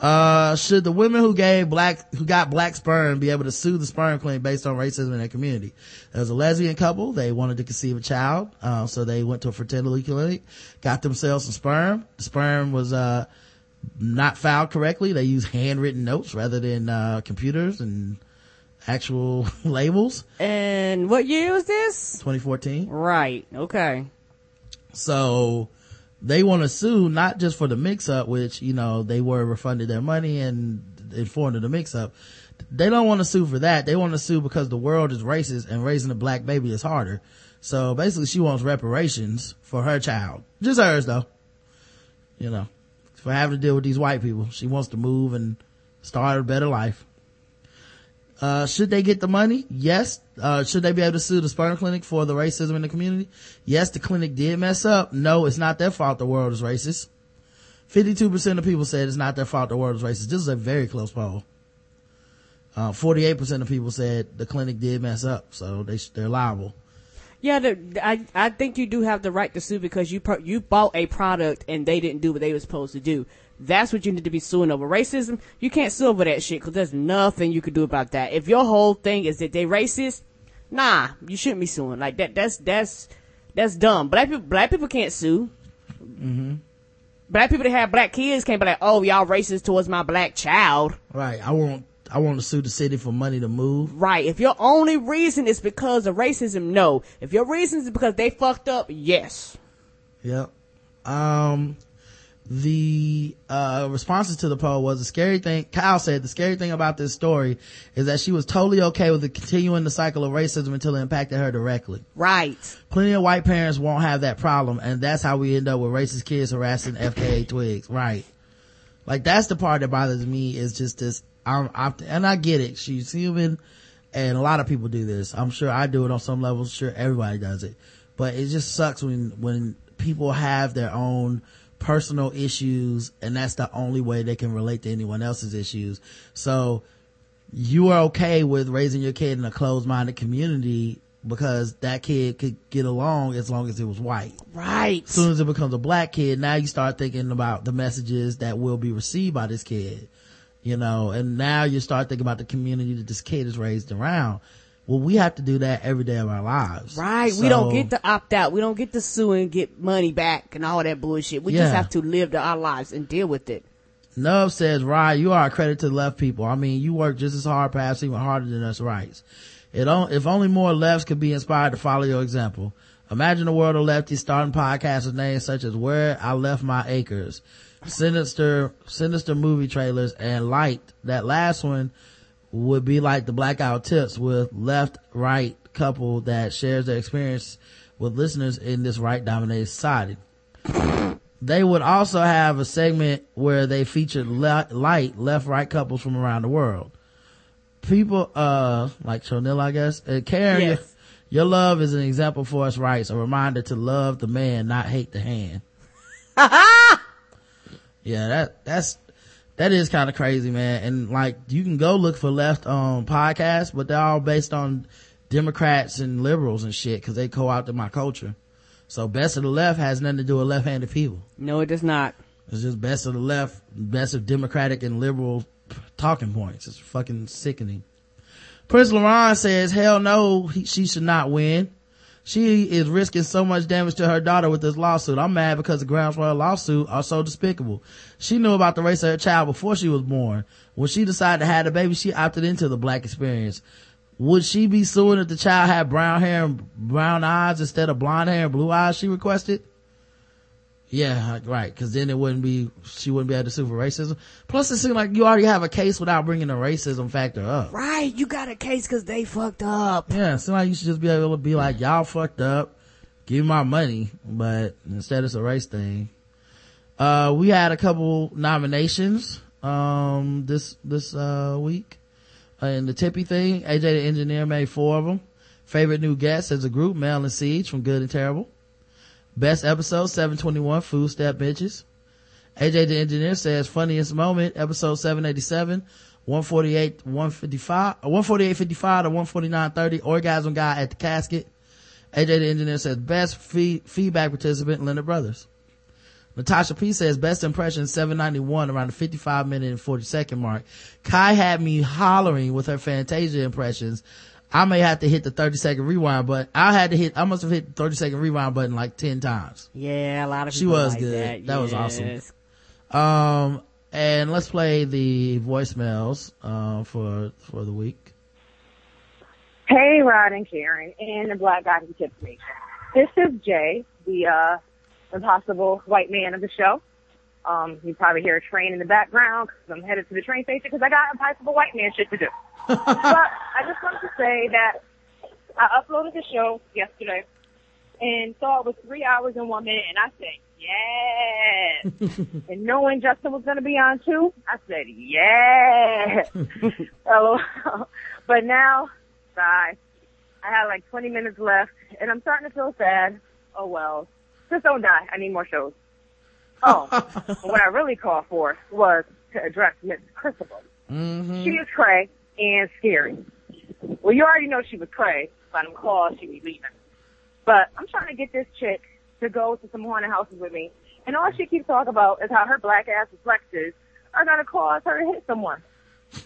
Uh, should the women who gave black, who got black sperm be able to sue the sperm clinic based on racism in their community? There was a lesbian couple. They wanted to conceive a child. Uh, so they went to a fertility clinic, got themselves some sperm. The sperm was, uh, not filed correctly. They used handwritten notes rather than, uh, computers and actual labels. And what year was this? 2014. Right. Okay. So they want to sue not just for the mix up, which, you know, they were refunded their money and informed of the mix up. They don't want to sue for that. They want to sue because the world is racist and raising a black baby is harder. So basically she wants reparations for her child. Just hers though. You know, for having to deal with these white people. She wants to move and start a better life. Uh, should they get the money? Yes. Uh, should they be able to sue the sperm clinic for the racism in the community? Yes, the clinic did mess up. No, it's not their fault the world is racist. 52% of people said it's not their fault the world is racist. This is a very close poll. Uh, 48% of people said the clinic did mess up, so they, they're liable. Yeah, the, I I think you do have the right to sue because you pro- you bought a product and they didn't do what they were supposed to do. That's what you need to be suing over. Racism, you can't sue over that shit because there's nothing you can do about that. If your whole thing is that they racist, nah, you shouldn't be suing like that. That's that's that's dumb. Black people black people can't sue. Mm-hmm. Black people that have black kids can't be like, oh, y'all racist towards my black child. Right. I want, I want to sue the city for money to move. Right. If your only reason is because of racism, no. If your reason is because they fucked up, yes. Yep. Um, the uh responses to the poll was the scary thing kyle said the scary thing about this story is that she was totally okay with the continuing the cycle of racism until it impacted her directly. Right. plenty of white parents won't have that problem and that's how we end up with racist kids harassing fka twigs. Right. Like that's the part that bothers me is just this I'm, I'm and i get it. She's human and a lot of people do this. I'm sure i do it on some levels sure everybody does it. But it just sucks when when people have their own personal issues and that's the only way they can relate to anyone else's issues so you are okay with raising your kid in a closed-minded community because that kid could get along as long as it was white Right. as soon as it becomes a black kid, now you start thinking about the messages that will be received by this kid, you know, and now you start thinking about the community that this kid is raised around. Well, we have to do that every day of our lives. Right. we don't get to opt out. We don't get to sue and get money back and all that bullshit. We Yeah. just have to live our lives and deal with it. Nub says, Ryan, you are a credit to the left people. I mean, you work just as hard, perhaps even harder than us rights. It on, if only more lefts could be inspired to follow your example. Imagine a world of lefties starting podcasts with names such as Where I Left My Acres, Sinister, Sinister movie trailers, and Light. That last one would be like the blackout tips with left, right couple that shares their experience with listeners in this right dominated society. They would also have a segment where they featured le- light left right couples from around the world. People, uh, like Chonil, I guess, uh, Karen, Yes. your, your love is an example for us rights, a reminder to love the man, not hate the hand. yeah, that, that's, that is kind of crazy, man. And like, you can go look for left, um, podcasts, but they're all based on Democrats and liberals and shit, cause they co-opted my culture. So best of the left has nothing to do with left-handed people. No, it does not. It's just best of the left, best of Democratic and liberal talking points. It's fucking sickening. Prince Laurent says, hell no, he, she should not win. She is risking so much damage to her daughter with this lawsuit. I'm mad because the grounds for her lawsuit are so despicable. She knew about the race of her child before she was born. When she decided to have the baby, she opted into the black experience. Would she be suing if the child had brown hair and brown eyes instead of blonde hair and blue eyes she requested? Yeah, right. Cause then it wouldn't be, she wouldn't be able to sue for racism. Plus it seems like you already have a case without bringing the racism factor up. Right, you got a case because they fucked up. Yeah, it seems like you should just be able to be like, y'all fucked up, give me my money, but instead it's a race thing. Uh, we had a couple nominations, um, this, this, uh, week. Uh, in the Tippy thing, AJ the engineer made four of them. Favorite new guest as a group, Mel and Siege from Good and Terrible. Best episode, 721, Food Step Bitches. AJ the engineer says funniest moment, episode 787, 148, 155, uh, 148.55 to 149.30, orgasm guy at the casket. AJ the engineer says best fee- feedback participant, Leonard Brothers. Natasha P says best impression 791 around the 55 minute and 40 second mark. Kai had me hollering with her Fantasia impressions. I may have to hit the 30 second rewind button. I had to hit, I must have hit the 30 second rewind button like 10 times. Yeah, a lot of She was like good. That, That was awesome. Um, and let's play the voicemails, uh, for, for the week. Hey, Rod and Karen, and the Black Guy Who Tips Me. This is Jay, the uh, impossible white man of the show. Um, you probably hear a train in the background because I'm headed to the train station because I got impossible white man shit to do. but I just wanted to say that I uploaded the show yesterday and saw it was three hours and one minute, and I said, yes. and knowing Justin was going to be on too, I said, yes. LOL. but now, sigh. I had like 20 minutes left, and I'm starting to feel sad. Oh well. Just don't die. I need more shows. Oh, what I really called for was to address Miss Crucible. Mm-hmm. She is cray and scary. Well, you already know she was cray. By them calls, she was leaving. But I'm trying to get this chick to go to some haunted houses with me, and all she keeps talking about is how her black ass reflexes are gonna cause her to hit someone.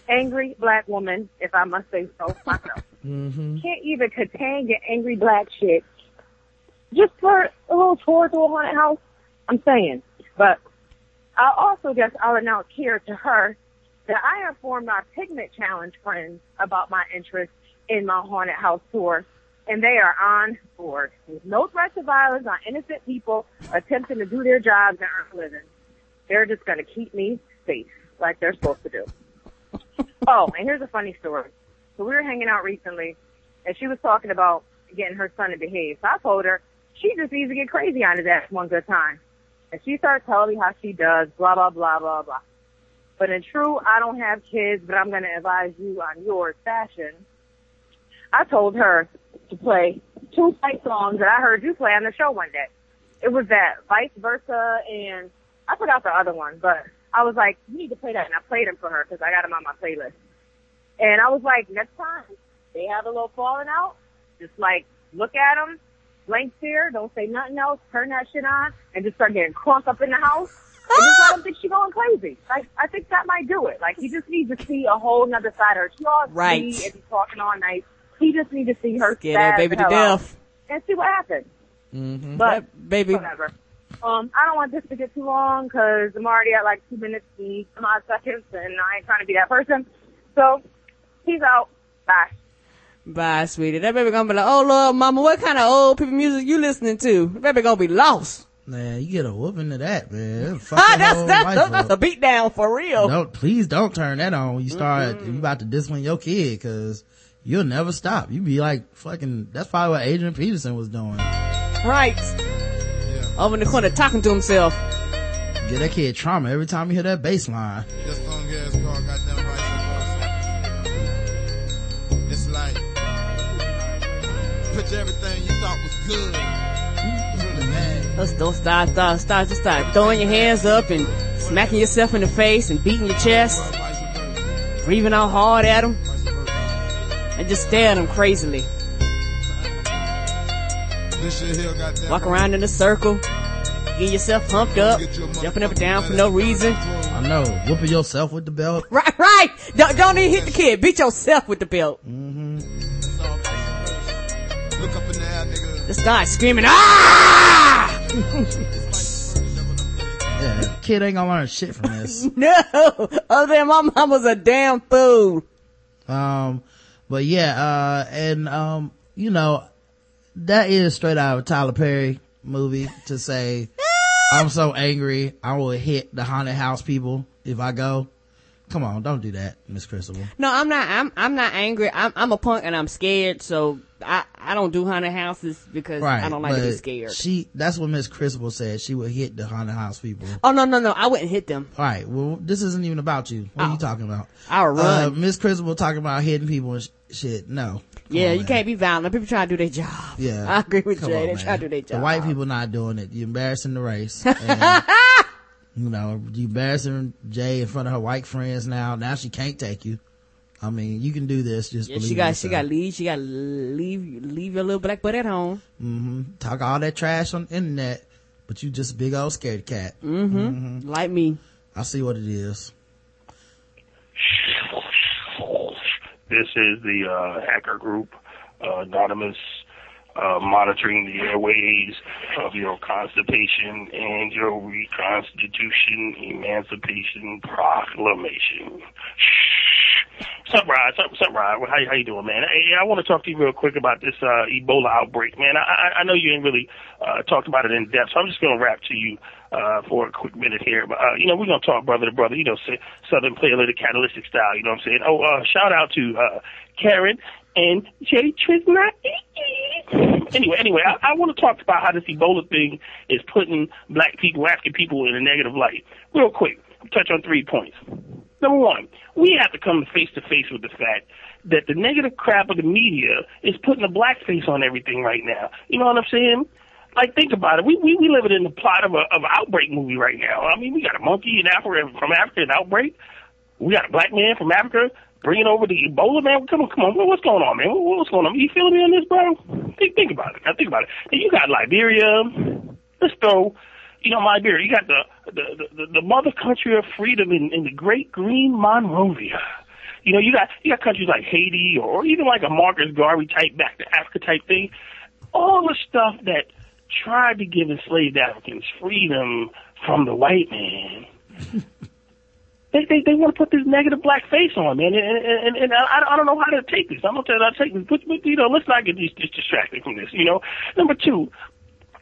Angry black woman, if I must say so myself. Mm-hmm. Can't even contain your angry black shit just for a little tour to a haunted house. I'm saying, but I also guess I'll announce here to her that I informed my Pigment Challenge friends about my interest in my haunted house tour, and they are on board. With no threats of violence on innocent people attempting to do their jobs and earn a living. They're just going to keep me safe, like they're supposed to do. oh, and here's a funny story. So we were hanging out recently, and she was talking about getting her son to behave. So I told her she just needs to get crazy on his ass one good time. And she started telling me how she does, blah, blah, blah, blah, blah. But in true, I don't have kids, but I'm going to advise you on yours fashion. I told her to play two fight songs that I heard you play on the show one day. It was that vice versa and I forgot the other one, but I was like, you need to play that. And I played them for her because I got them on my playlist. And I was like, next time they have a little falling out, just like look at them, blank stare, don't say nothing else, turn that shit on, and just start getting crunk up in the house. And just let them think she's going crazy. Like, I think that might do it. Like, he just needs to see a whole nother side of her. She all Right. sweet and be talking all night. He just needs to see her Get that spaz baby to death. and see what happens. Mm-hmm. But That baby, whatever. Um, I don't want this to get too long because I'm already at like two minutes and some odd seconds, and I ain't trying to be that person. So, peace out. Bye. Bye, sweetie. That baby gonna be like, oh Lord, mama, what kind of old people music you listening to? That baby gonna be lost. Man, you get a whooping to that, man. Ah, Fucking that's, that's, that's a beat down for real. Don't, please don't turn that on. You start, you about to discipline your kid cause you'll never stop. You be like fucking, that's probably what Adrian Peterson was doing. Right. Yeah. Over in the corner talking to himself. Get that kid trauma every time you hear that bass line. Everything you thought was good. Let's don't start, start, start, just start throwing your hands up and smacking yourself in the face and beating your chest, breathing out hard at them, and just stare at them crazily. This shit here got them Walk around in a circle, get yourself pumped up, jumping up and down for no reason. I know, whooping yourself with the belt. Right, right. Don't, don't even hit the kid. Beat yourself with the belt. Look the air, nigga. Just start screaming, ah! Yeah, kid ain't gonna learn shit from this. No! Other than my mom was a damn fool. Um, but yeah, uh, and, um, you know, that is straight out of a Tyler Perry movie to say, I'm so angry, I will hit the haunted house people if I go. Come on, don't do that, Miss Crystal. No, I'm not. I'm I'm not angry. I'm I'm a punk and I'm scared. So I I don't do haunted houses because Right. I don't like to be scared. She, that's what Miss Crystal said. She would hit the haunted house people. oh no no no! I wouldn't hit them. All right. Well, this isn't even about you. What are you Oh. talking about? I would run. Uh, Miss Crystal talking about hitting people and sh- shit. No. Come yeah, on, you man. can't be violent. People try to do their job. Yeah. I agree with Come Jay. on, they man. try to do their job. The white people not doing it. You're embarrassing the race. And, you know, you embarrassing Jay in front of her white friends now. Now she can't take you. I mean, you can do this. Just Yeah, she in got she got yourself. leave. She got leave leave your little black butt at home. Mm-hmm. Talk all that trash on the internet, but you just a big old scared cat. Mm-hmm. Like me. I see what it is. This is the uh, hacker group, uh, Anonymous, uh, monitoring the airways of your constipation and your reconstitution emancipation proclamation. What's up, Rod? What's up? How, how you doing, man? Hey, I want to talk to you real quick about this uh, Ebola outbreak, man. I, I know you ain't really uh, talked about it in depth, so I'm just going to rap to you uh, for a quick minute here. But, uh, you know, we're going to talk brother to brother, you know, Southern Paleolithic catalytic style, you know what I'm saying? Oh, uh, shout out to uh, Karen and Jay Trisnot. Anyway, anyway, I, I want to talk about how this Ebola thing is putting black people, African people in a negative light. Real quick, touch on three points. Number one, we have to come face to face with the fact that the negative crap of the media is putting a blackface on everything right now. You know what I'm saying? Like, think about it. We we we living in the plot of a of an outbreak movie right now. I mean, we got a monkey in Africa from Africa in outbreak. We got a black man from Africa bringing over the Ebola, man. Come on, come on. What's going on, man? What's going on? You feeling me on this, bro? Think think about it. Now think about it. You got Liberia. Let's throw you know, Liberia, you got the the, the, the mother country of freedom in, in the great green Monrovia. You know, you got you got countries like Haiti or even like a Marcus Garvey type back to Africa type thing. All the stuff that tried to give enslaved Africans freedom from the white man. They, they they want to put this negative black face on, man, and and, and, and I, I don't know how to take this. I'm gonna tell you how to take this, but, but you know, let's not get distracted from this. You know, number two,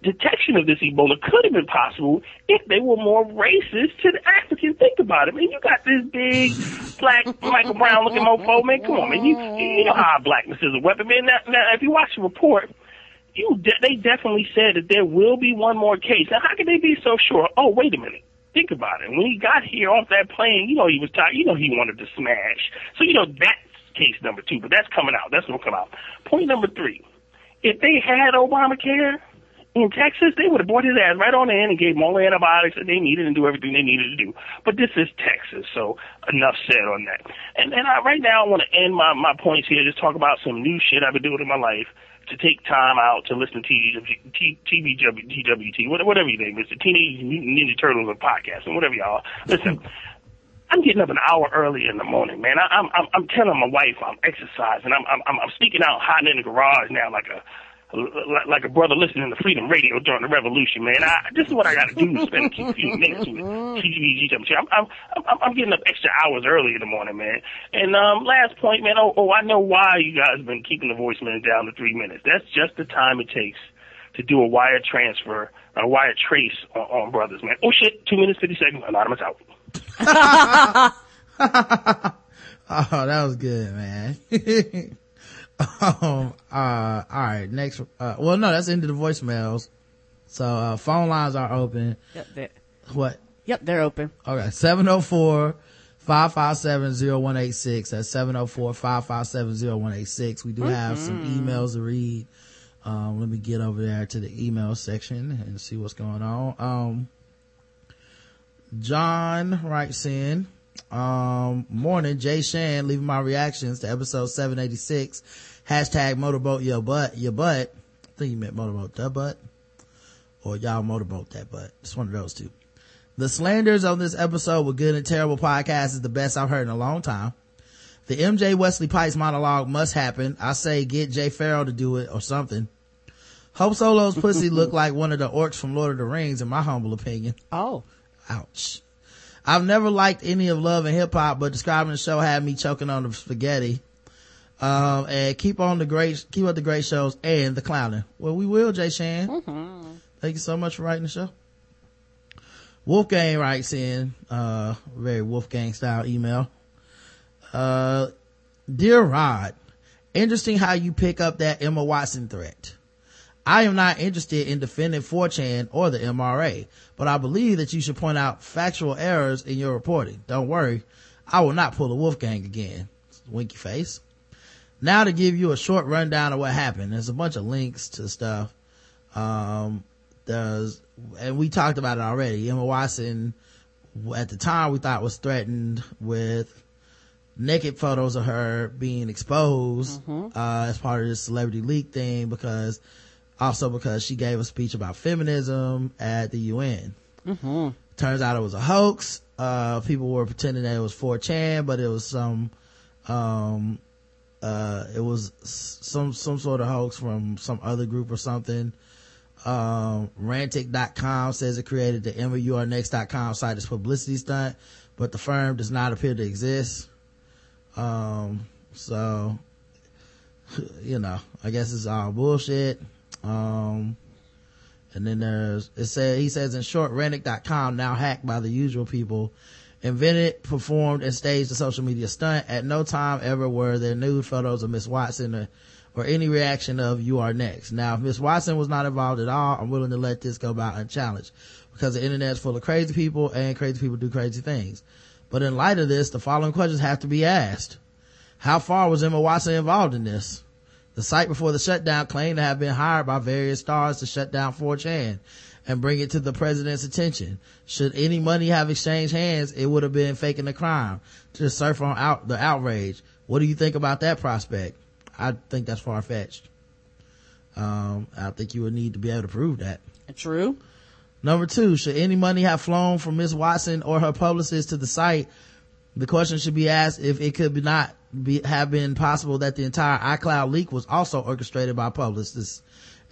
detection of this Ebola could have been possible if they were more racist to the Africans. Think about it, man. You got this big black Michael Brown looking mofo, man. Come on, man. You you know how blackness is a weapon, man. Now, now if you watch the report, you de- they definitely said that there will be one more case. Now, how can they be so sure? Oh, wait a minute. Think about it. When he got here off that plane, you know he was tired. You know he wanted to smash. So you know that's case number two, but that's coming out. That's gonna come out. Point number three. If they had Obamacare in Texas, they would have brought his ass right on in and gave him all the antibiotics that they needed and do everything they needed to do. But this is Texas, so enough said on that. And and I, right now I want to end my my points here. Just talk about some new shit I've been doing in my life to take time out to listen to TBWT, whatever you think, it's the Teenage Mutant Ninja Turtles of podcast and whatever y'all. Listen, I'm getting up an hour early in the morning, man. I, I'm I'm I'm telling my wife I'm exercising. I'm I'm I'm speaking out hot in the garage now like a like, like a brother listening to Freedom Radio during the Revolution, man. I, this is what I got to do to spend a few minutes with TVG. I'm, I'm, I'm, I'm getting up extra hours early in the morning, man. And um, last point, man. Oh, oh, I know why you guys have been keeping the voicemail down to three minutes. That's just the time it takes to do a wire transfer, a wire trace on, on brothers, man. Oh shit, two minutes fifty seconds. Anonymous out. oh, that was good, man. Um, uh, all right, next, uh, well, no, that's of the voicemails. So, uh, phone lines are open. Yep, they're, What? yep, they're open. Okay, 704 557 0186. That's 704 557 0186. We do have some emails to read. Um, let me get over there to the email section and see what's going on. Um, John writes in, um, morning, Jay Shan leaving my reactions to episode 786. Hashtag motorboat your butt, your butt. I think you meant motorboat the butt. Or y'all motorboat that butt. It's one of those two. The slanders on this episode with good and terrible podcast is the best I've heard in a long time. The MJ Wesley Pipes monologue must happen. I say get Jay Pharoah to do it or something. Hope Solo's pussy looked like one of the orcs from Lord of the Rings in my humble opinion. Oh. Ouch. I've never liked any of Love and Hip Hop, but describing the show had me choking on the spaghetti. Um, and keep on the great, keep up the great shows and the clowning. Well, we will, Jay Shan. Thank you so much for writing the show. Wolfgang writes in, uh, very Wolfgang style email. Uh, dear Rod, interesting how you pick up that Emma Watson threat. I am not interested in defending 4chan or the MRA, but I believe that you should point out factual errors in your reporting. Don't worry. I will not pull a Wolfgang again. Winky face. Now to give you a short rundown of what happened. There's a bunch of links to stuff. Um, there's, and we talked about it already. Emma Watson, at the time we thought was threatened with naked photos of her being exposed, uh, as part of this celebrity leak thing because, also because she gave a speech about feminism at the UN. Turns out it was a hoax. Uh, people were pretending that it was 4chan, but it was some, um, uh, it was some, some sort of hoax from some other group or something. Um, rantic.com says it created the EmmaURNext.com site as publicity stunt, but the firm does not appear to exist. Um, so, you know, I guess it's all bullshit. Um, and then there's, it said, he says in short, Rantic.com now hacked by the usual people, invented, performed, and staged a social media stunt. At no time ever were there nude photos of Miss Watson or, or any reaction of you are next. Now, if Miss Watson was not involved at all, I'm willing to let this go by unchallenged because the internet's full of crazy people and crazy people do crazy things. But in light of this, the following questions have to be asked. How far was Emma Watson involved in this? The site before the shutdown claimed to have been hired by various stars to shut down 4chan and bring it to the president's attention. Should any money have exchanged hands, it would have been faking the crime to surf on out the outrage. What do you think about that prospect? I think that's far fetched. Um, I think you would need to be able to prove that. True. Number two, should any money have flown from Miss Watson or her publicist to the site? The question should be asked if it could be not be, have been possible that the entire iCloud leak was also orchestrated by publicists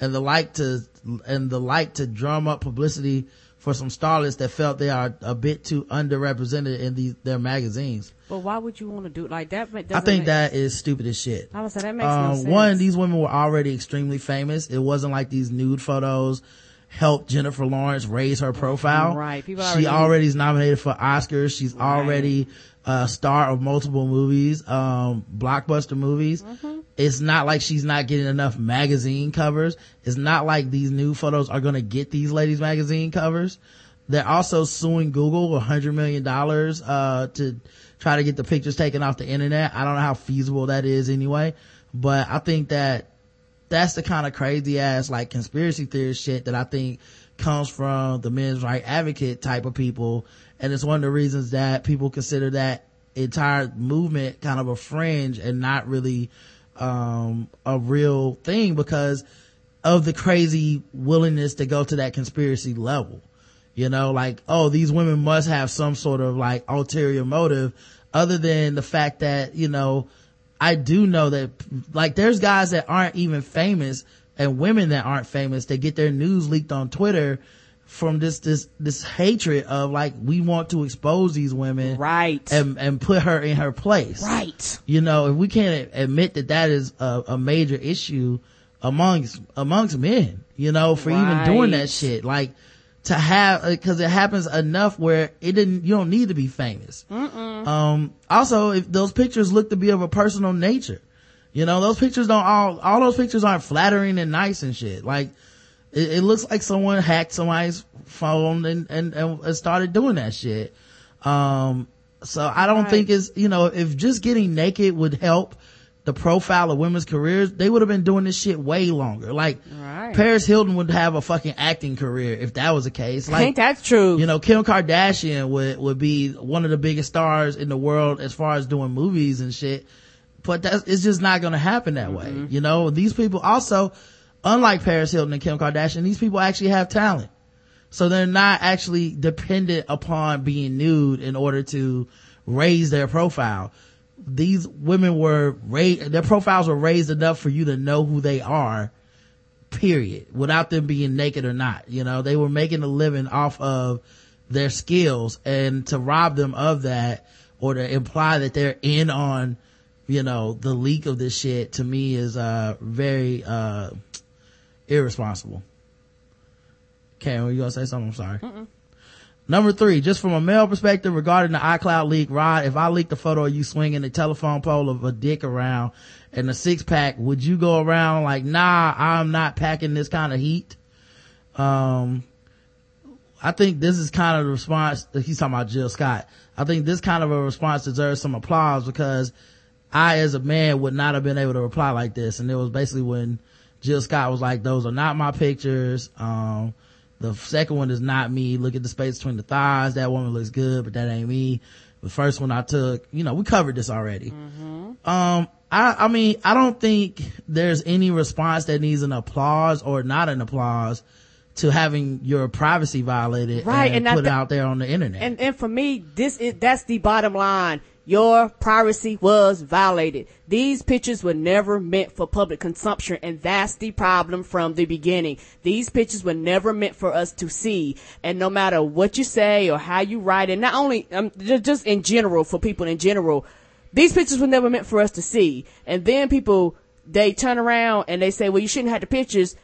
and the like to, and the like to drum up publicity for some starlets that felt they are a bit too underrepresented in these, their magazines. But why would you want to do it like that? I think that is stupid as shit. I would say that makes no Um, sense. one, these women were already extremely famous. It wasn't like these nude photos helped Jennifer Lawrence raise her profile. Right. People she already- already is nominated for Oscars. She's already a star of multiple movies, um, blockbuster movies. Mm-hmm. It's not like she's not getting enough magazine covers. It's not like these new photos are going to get these ladies magazine covers. They're also suing Google a hundred million dollars, uh, to try to get the pictures taken off the internet. I don't know how feasible that is anyway, but I think that that's the kind of crazy ass like conspiracy theory shit that I think comes from the men's right advocate type of people. And it's one of the reasons that people consider that entire movement kind of a fringe and not really, um, a real thing because of the crazy willingness to go to that conspiracy level. You know, like, oh, these women must have some sort of like ulterior motive other than the fact that, you know, I do know that like there's guys that aren't even famous and women that aren't famous that get their news leaked on Twitter from this this this hatred of like we want to expose these women right. and and put her in her place. Right. You know if we can't admit that that is a, a major issue amongst amongst men you know for even doing that shit. Like to have because it happens enough where it didn't you don't need to be famous. Um also if those pictures look to be of a personal nature you know those pictures don't all all those pictures aren't flattering and nice and shit. Like it, it looks like someone hacked somebody's phone and, and, and started doing that shit. Um, so I don't think it's, you know, if just getting naked would help the profile of women's careers, they would have been doing this shit way longer. Like, Right. Paris Hilton would have a fucking acting career if that was the case. Like, Ain't that true? you know, Kim Kardashian would, would be one of the biggest stars in the world as far as doing movies and shit. But that's, it's just not gonna happen that way. You know, these people also, unlike Paris Hilton and Kim Kardashian, these people actually have talent. So they're not actually dependent upon being nude in order to raise their profile. These women were raised, their profiles were raised enough for you to know who they are, period, without them being naked or not. You know, they were making a living off of their skills and to rob them of that or to imply that they're in on, you know, the leak of this shit to me is, uh, very, uh, irresponsible. Okay, well, you gonna say something? I'm sorry. Number three, just from a male perspective regarding the iCloud leak, Rod, if I leaked a photo of you swinging the telephone pole of a dick around and a six pack, would you go around like, nah, I'm not packing this kind of heat? Um, I think this is kind of the response, he's talking about Jill Scott. I think this kind of a response deserves some applause because I, as a man, would not have been able to reply like this. And it was basically when Jill Scott was like, those are not my pictures. Um, the second one is not me. Look at the space between the thighs. That woman looks good, but that ain't me. The first one I took, you know, we covered this already. Um, I, I mean, I don't think there's any response that needs an applause or not an applause to having your privacy violated Right, and, and put thi- out there on the internet. And and for me, this is that's the bottom line. Your privacy was violated. These pictures were never meant for public consumption, and that's the problem from the beginning. These pictures were never meant for us to see, and no matter what you say or how you write it, not only um, just in general for people in general, these pictures were never meant for us to see. And then people they turn around and they say, "Well, you shouldn't have the pictures."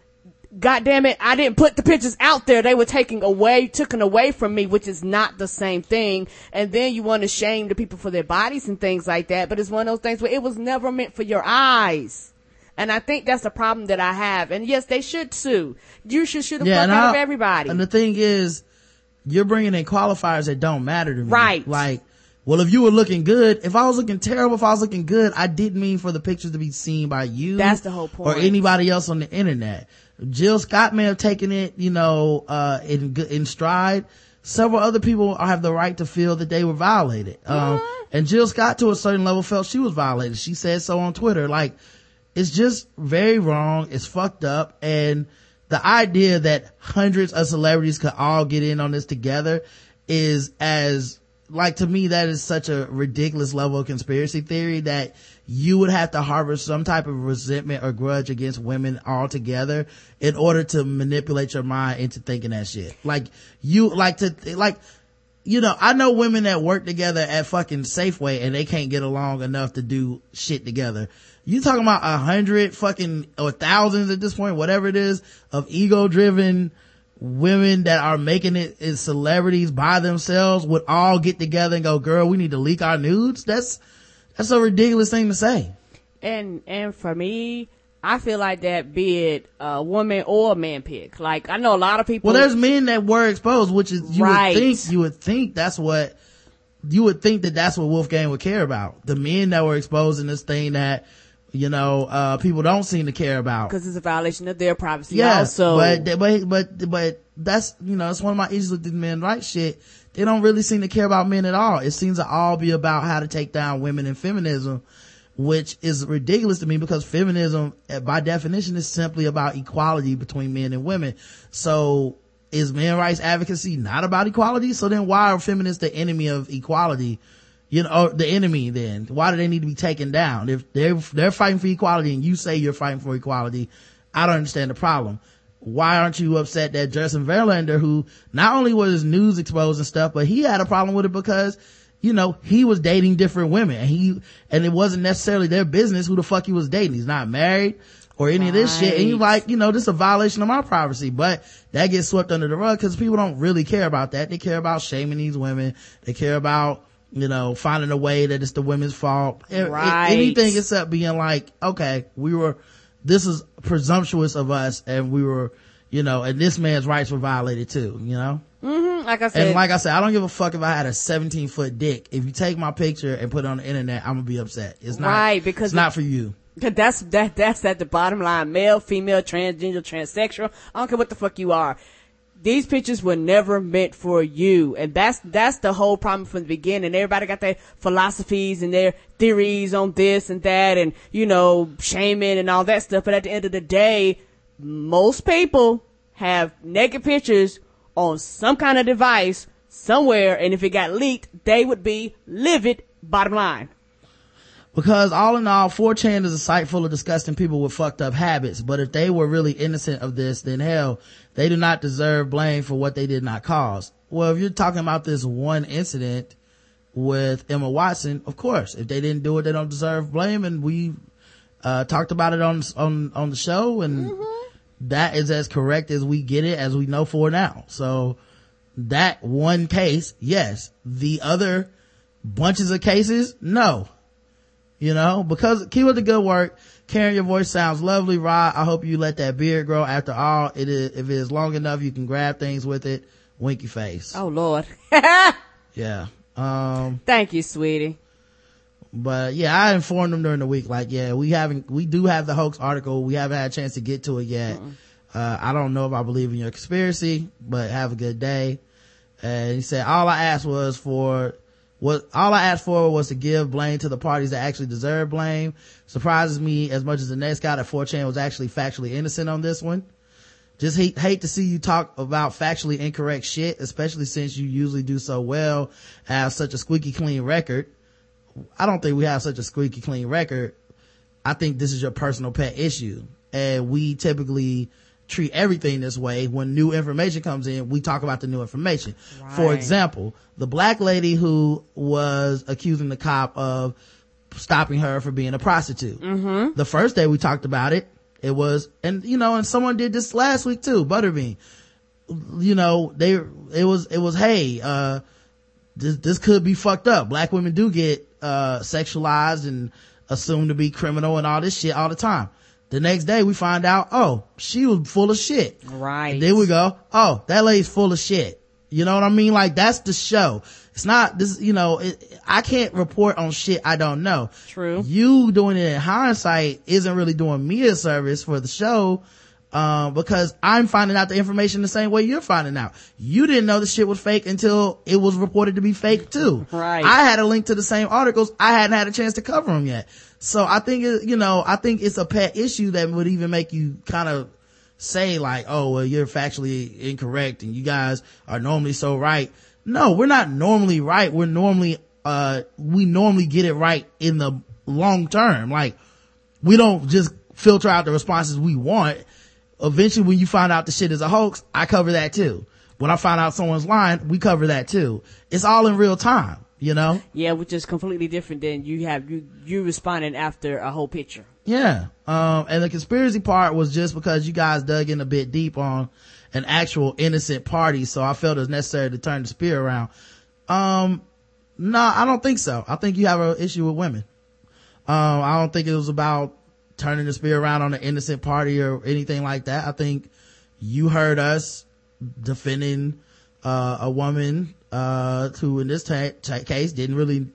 God damn it, I didn't put the pictures out there. They were taken away, taken away from me, which is not the same thing. And then you want to shame the people for their bodies and things like that. But it's one of those things where it was never meant for your eyes. And I think that's the problem that I have. And yes, they should sue. You should sue the fuck and out of everybody. And the thing is, you're bringing in qualifiers that don't matter to me. Right. Like, well, if you were looking good, if I was looking terrible, if I was looking good, I didn't mean for the pictures to be seen by you. That's the whole point. Or anybody else on the internet. Jill Scott may have taken it, you know, uh, in, in stride. Several other people have the right to feel that they were violated. Um, and Jill Scott to a certain level felt she was violated. She said so on Twitter. Like, it's just very wrong. It's fucked up. And the idea that hundreds of celebrities could all get in on this together is as, like to me, that is such a ridiculous level of conspiracy theory that you would have to harbor some type of resentment or grudge against women altogether in order to manipulate your mind into thinking that shit. Like you, like to, like, you know, I know women that work together at fucking Safeway and they can't get along enough to do shit together. You talking about a hundred fucking or thousands at this point, whatever it is, of ego driven women that are making it as celebrities by themselves would all get together and go, girl, we need to leak our nudes. That's, that's a ridiculous thing to say. and and for me, I feel like that be it a woman or a man pick. Like I know a lot of people. Well, there's men that were exposed, which is you Right. would think you would think that's what you would think that that's what Wolfgang would care about. The men that were exposed in this thing that you know uh people don't seem to care about. because it's a violation of their privacy. Yes, also, but but but but that's you know it's one of my issues with the men rights shit. They don't really seem to care about men at all. It seems to all be about how to take down women and feminism, which is ridiculous to me because feminism, eh, by definition, is simply about equality between men and women. So is men rights advocacy not about equality? So then why are feminists the enemy of equality? You know, the enemy then? Why do they need to be taken down? If they're, they're fighting for equality and you say you're fighting for equality, I don't understand the problem. Why aren't you upset that Justin Verlander, who not only was news exposed and stuff, but he had a problem with it because, you know, he was dating different women and he, and it wasn't necessarily their business who the fuck he was dating. He's not married or any of this shit. And you're like, you know, this is a violation of my privacy, but that gets swept under the rug because people don't really care about that. They care about shaming these women. They care about, you know, finding a way that it's the women's fault. Right. Anything except being like, okay, we were, this is presumptuous of us and we were, you know, and this man's rights were violated too, you know? Mm-hmm. Like I said, And like I said, I don't give a fuck if I had a 17 foot dick. If you take my picture and put it on the internet, I'm gonna be upset. It's not, Right, because it's not for you. Cause that's that that's at the bottom line. Male, female, transgender, transsexual. I don't care what the fuck you are. These pictures were never meant for you, and that's that's the whole problem from the beginning. Everybody got their philosophies and their theories on this and that, and you know, shaming and all that stuff. But at the end of the day, most people have naked pictures on some kind of device somewhere, and if it got leaked, they would be livid. Bottom line. Because all in all, 4chan is a site full of disgusting people with fucked up habits. But if they were really innocent of this, then hell, they do not deserve blame for what they did not cause. Well, if you're talking about this one incident with Emma Watson, of course, if they didn't do it, they don't deserve blame. And we, uh, talked about it on, on, on the show and that is as correct as we get it, as we know for now. So that one case, yes. The other bunches of cases, no you know, because keep up the good work. Karen, your voice sounds lovely. Rod, I hope you let that beard grow. After all, it is, if it is long enough, you can grab things with it. Winky face. Oh Lord. Yeah. Um, Thank you, sweetie. but yeah, I informed them during the week, like, yeah, we haven't, we do have the hoax article. We haven't had a chance to get to it yet. Uh, I don't know if I believe in your conspiracy, but have a good day. And he said, all I asked was for, what, all I asked for was to give blame to the parties that actually deserve blame. Surprises me as much as the next guy that 4chan was actually factually innocent on this one. Just hate, hate to see you talk about factually incorrect shit, especially since you usually do so well, have such a squeaky clean record. I don't think we have such a squeaky clean record. I think this is your personal pet issue. And we typically treat everything this way. When new information comes in, we talk about the new information. For example, the black lady who was accusing the cop of stopping her for being a prostitute. Mm-hmm. The first day we talked about it, it was, and you know, and someone did this last week too, Butterbean. You know, they, it was, it was, hey, uh, this, this could be fucked up. Black women do get, uh, sexualized and assumed to be criminal and all this shit all the time. The next day we find out, oh, she was full of shit. Right. And then we go, oh, that lady's full of shit. You know what I mean? Like that's the show. It's not this, you know, it, I can't report on shit I don't know. True. You doing it in hindsight isn't really doing me a service for the show. Um, because I'm finding out the information the same way you're finding out. You didn't know the shit was fake until it was reported to be fake too. Right. I had a link to the same articles. I hadn't had a chance to cover them yet. So I think, it, you know, I think it's a pet issue that would even make you kind of say like, oh, well, you're factually incorrect and you guys are normally so right. No, we're not normally right. We're normally, uh, we normally get it right in the long term. Like, we don't just filter out the responses we want. Eventually, when you find out the shit is a hoax, I cover that too. When I find out someone's lying, we cover that too. It's all in real time, you know? Yeah, which is completely different than you have you you responding after a whole picture. Yeah. Um, and the conspiracy part was just because you guys dug in a bit deep on an actual innocent party. So I felt it was necessary to turn the spear around. Um, no, I don't think so. I think you have an issue with women. Um, I don't think it was about turning the spear around on an innocent party or anything like that. I think you heard us defending, uh, a woman, uh, who in this ta- ta- case didn't really,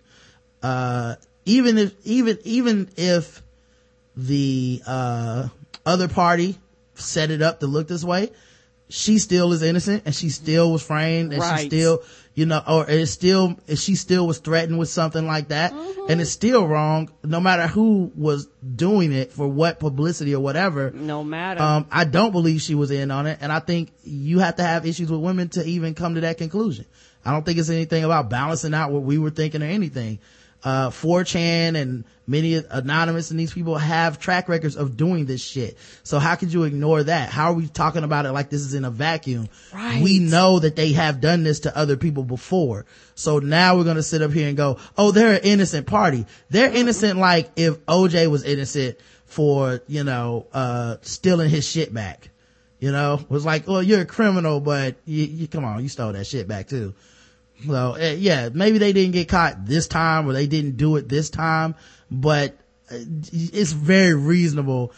uh, even if, even, even if the, uh, other party set it up to look this way, she still is innocent and she still was framed and she still, you know, or it's still, she still was threatened with something like that and it's still wrong no matter who was doing it for what publicity or whatever. No matter. Um, I don't believe she was in on it. And I think you have to have issues with women to even come to that conclusion. I don't think it's anything about balancing out what we were thinking or anything. uh 4chan and many anonymous and these people have track records of doing this shit. So how could you ignore that? How are we talking about it like this is in a vacuum? Right. we know that they have done this to other people before. So now we're gonna sit up here and go oh they're an innocent party. They're innocent like if oj was innocent for you know uh stealing his shit back you know was like well you're a criminal but you, you come on you stole that shit back too so uh, yeah, maybe they didn't get caught this time or they didn't do it this time, but uh, it's very reasonable.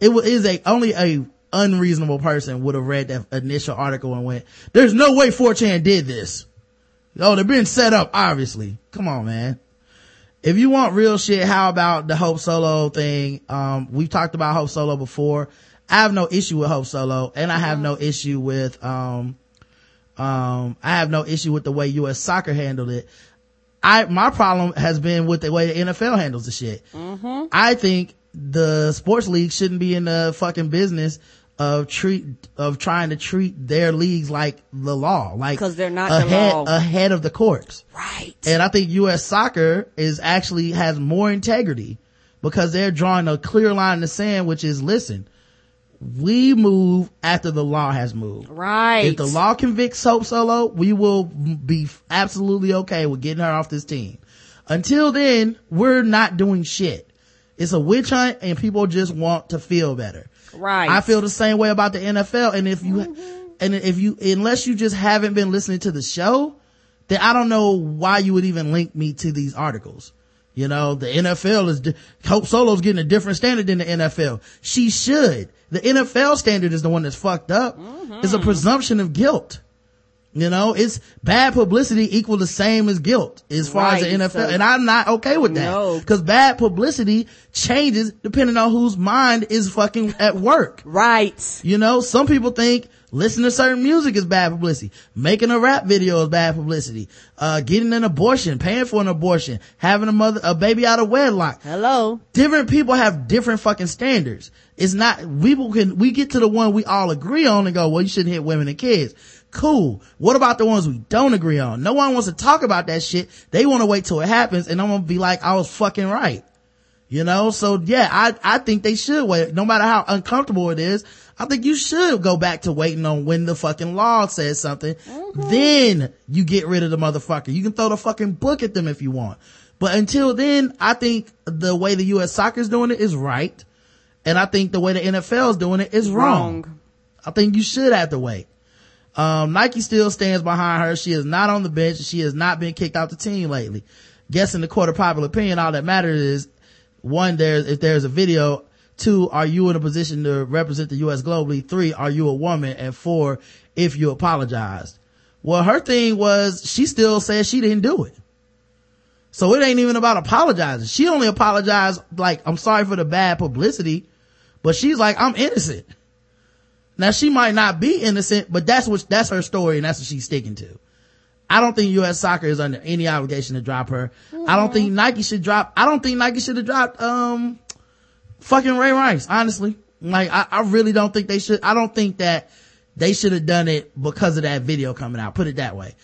It wa- a only a unreasonable person would have read that initial article and went, "There's no way 4chan did this." Oh, they're being set up, obviously. Come on, man. If you want real shit, how about the Hope Solo thing? Um, we've talked about Hope Solo before. I have no issue with Hope Solo and I have no issue with, um, um, I have no issue with the way U.S. soccer handled it. I, my problem has been with the way the NFL handles the shit. I think the sports league shouldn't be in the fucking business of treat, of trying to treat their leagues like the law, like because they're not the ahead, law. ahead of the courts. Right. And I think U.S. soccer is actually has more integrity because they're drawing a clear line in the sand, which is listen, we move after the law has moved. Right. If the law convicts Hope Solo, we will be absolutely okay with getting her off this team. Until then, we're not doing shit. It's a witch hunt and people just want to feel better. Right. I feel the same way about the NFL. And if you, mm-hmm. and if you, unless you just haven't been listening to the show, then I don't know why you would even link me to these articles. You know, the NFL is, Hope Solo's getting a different standard than the NFL. She should. The NFL standard is the one that's fucked up. Mm-hmm. It's a presumption of guilt. You know, it's bad publicity equal the same as guilt as far as the NFL. so- and I'm not okay with that. No. Cause bad publicity changes depending on whose mind is fucking at work. Right. You know, some people think listening to certain music is bad publicity. Making a rap video is bad publicity. Uh, getting an abortion, paying for an abortion, having a mother, a baby out of wedlock. Hello. Different people have different fucking standards. It's not, people can, we get to the one we all agree on and go, well, you shouldn't hit women and kids. Cool. What about the ones we don't agree on? No one wants to talk about that shit. They want to wait till it happens and I'm gonna be like, I was fucking right. You know, so yeah, I, I think they should wait. No matter how uncomfortable it is, I think you should go back to waiting on when the fucking law says something. Then you get rid of the motherfucker. You can throw the fucking book at them if you want. But until then, I think the way the U.S. soccer is doing it is right. And I think the way the NFL is doing it is wrong. Wrong. I think you should have to wait. Um, Nike still stands behind her. She is not on the bench. She has not been kicked out the team lately. Guessing the court of popular opinion, all that matters is one, there's, if there's a video, two, are you in a position to represent the U.S. globally? Three, are you a woman? And four, if you apologized. Well, her thing was she still says she didn't do it. So it ain't even about apologizing. She only apologized like, I'm sorry for the bad publicity, but she's like, I'm innocent. Now she might not be innocent, but that's what, that's her story and that's what she's sticking to. I don't think U.S. soccer is under any obligation to drop her. I don't think Nike should drop, I don't think Nike should have dropped, um, fucking Ray Rice, honestly. Like, I, I really don't think they should, I don't think that they should have done it because of that video coming out. Put it that way.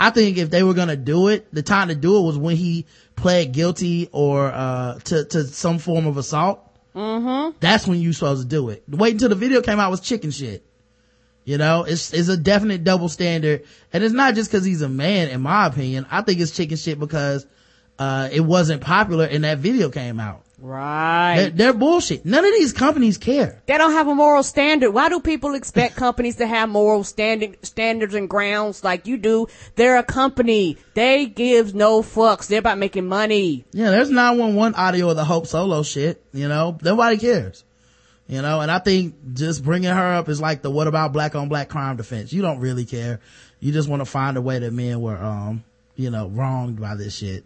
I think if they were gonna do it, the time to do it was when he pled guilty or, uh, to, to some form of assault. Mm-hmm. That's when you supposed to do it. Wait until the video came out was chicken shit. You know, it's, it's a definite double standard. And it's not just cause he's a man, in my opinion. I think it's chicken shit because, uh, it wasn't popular and that video came out. Right. They're, they're bullshit. None of these companies care. They don't have a moral standard. Why do people expect companies to have moral standing standards and grounds like you do? They're a company. They give no fucks. They're about making money. Yeah, there's 911 audio of the Hope Solo shit, you know, nobody cares. You know, and I think just bringing her up is like the what about black on black crime defense? You don't really care. You just want to find a way that men were, um, you know, wronged by this shit.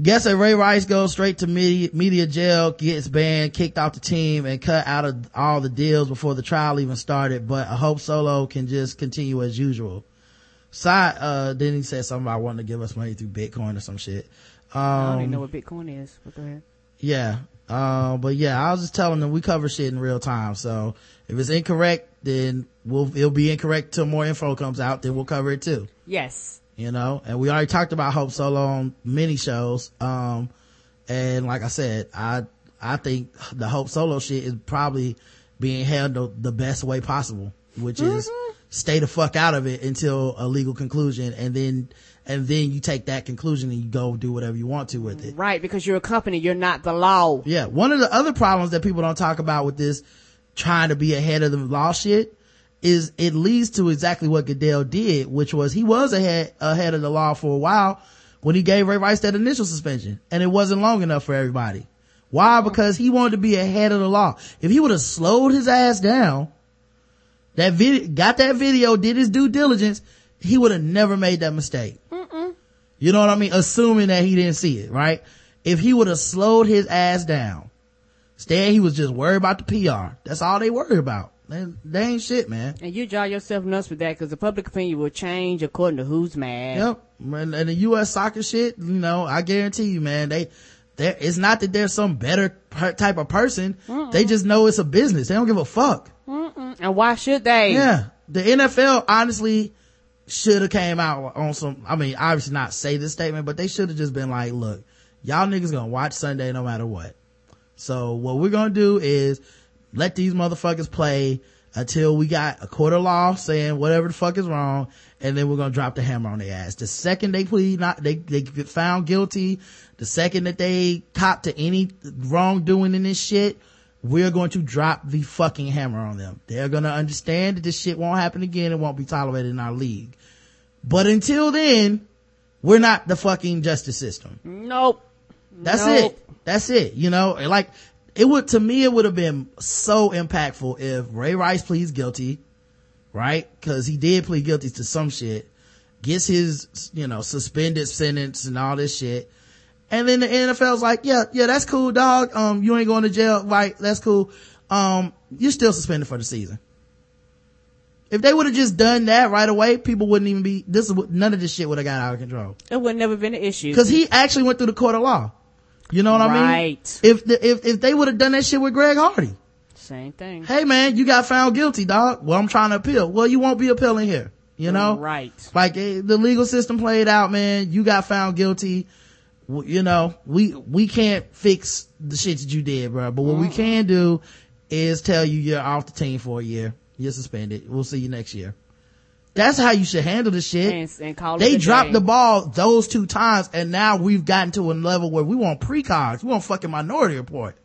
Guess that Ray Rice goes straight to media, media jail, gets banned, kicked off the team, and cut out of all the deals before the trial even started. But I hope Solo can just continue as usual. Side, uh, then he said something about wanting to give us money through Bitcoin or some shit. Um, I don't even know what Bitcoin is. But go ahead. yeah. Uh, but yeah, I was just telling them we cover shit in real time. So if it's incorrect, then we'll, it'll be incorrect till more info comes out, then we'll cover it too. Yes. You know, and we already talked about Hope Solo on many shows. Um, and like I said, I, I think the Hope Solo shit is probably being handled the best way possible, which is stay the fuck out of it until a legal conclusion and then, and then you take that conclusion and you go do whatever you want to with it. Right, because you're a company, you're not the law. Yeah. One of the other problems that people don't talk about with this trying to be ahead of the law shit is it leads to exactly what Goodell did, which was he was ahead, ahead of the law for a while when he gave Ray Rice that initial suspension and it wasn't long enough for everybody. Why? Because he wanted to be ahead of the law. If he would have slowed his ass down, that video, got that video, did his due diligence, he would have never made that mistake. You know what I mean? Assuming that he didn't see it, right? If he would have slowed his ass down, instead he was just worried about the PR. That's all they worry about. They, they ain't shit, man. And you draw yourself nuts with that because the public opinion will change according to who's mad. Yep. And, and the U.S. soccer shit, you know, I guarantee you, man, they, they it's not that they're some better per- type of person. They just know it's a business. They don't give a fuck. Mm-mm. And why should they? Yeah. The NFL honestly should have came out on some, I mean, obviously not say this statement, but they should have just been like, look, y'all niggas gonna watch Sunday no matter what. So what we're gonna do is let these motherfuckers play until we got a court of law saying whatever the fuck is wrong, and then we're gonna drop the hammer on their ass. The second they plead not, they, they get found guilty, the second that they cop to any wrongdoing in this shit, we're going to drop the fucking hammer on them. They're gonna understand that this shit won't happen again. It won't be tolerated in our league. But until then, we're not the fucking justice system. Nope. That's Nope. it. That's it. You know, like it would, to me, it would have been so impactful if Ray Rice pleads guilty, right? Cause he did plead guilty to some shit, gets his, you know, suspended sentence and all this shit. And then the NFL's like, yeah, yeah, that's cool, dog. Um, you ain't going to jail. Right. That's cool. Um, you're still suspended for the season. If they would have just done that right away, people wouldn't even be, this is, none of this shit would have got out of control. It would never been an issue. Cause he actually went through the court of law. You know what I mean? Right. If the, if, if they would have done that shit with Greg Hardy. Same thing. Hey man, you got found guilty, dog. Well, I'm trying to appeal. Well, you won't be appealing here. You know? Right. Like eh, the legal system played out, man. You got found guilty. You know, we, we can't fix the shit that you did, bro. But what we can do is tell you you're off the team for a year. You're suspended. We'll see you next year. That's how you should handle the shit. And, and They dropped the ball those two times and now we've gotten to a level where we want precogs. We want fucking minority report.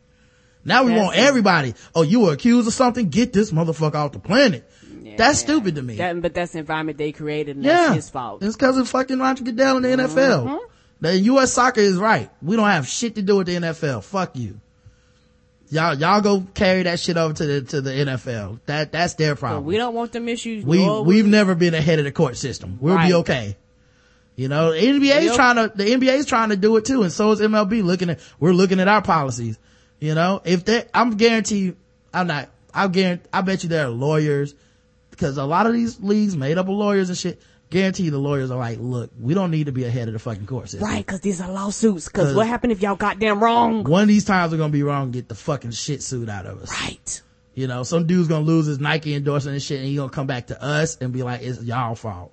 Now we That's want everybody. Oh, you were accused of something? Get this motherfucker off the planet. That's stupid to me. That, but that's the environment they created and yeah. that's his fault. It's cause of fucking Roger Goodell in the NFL. Mm-hmm. The U.S. soccer is right. We don't have shit to do with the NFL. Fuck you. Y'all, y'all go carry that shit over to the, to the NFL. That, that's their problem. we don't want them issues. We nor we've never been ahead of the court system. We'll Right. be okay. You know, the NBA's Yep. trying to the NBA's trying to do it too, and so is MLB. Looking at we're looking at our policies. You know, if they, I'm guarantee you, I'm not. I guarantee. I bet you there are lawyers because a lot of these leagues made up of lawyers and shit. Guarantee the lawyers are like, look, we don't need to be ahead of the fucking court system. Right, cause these are lawsuits. Because what happened if y'all got goddamn wrong? One of these times we're gonna be wrong. and Get the fucking shit suit out of us. Right. You know, some dude's gonna lose his Nike endorsement and shit, and he gonna come back to us and be like, "It's y'all fault."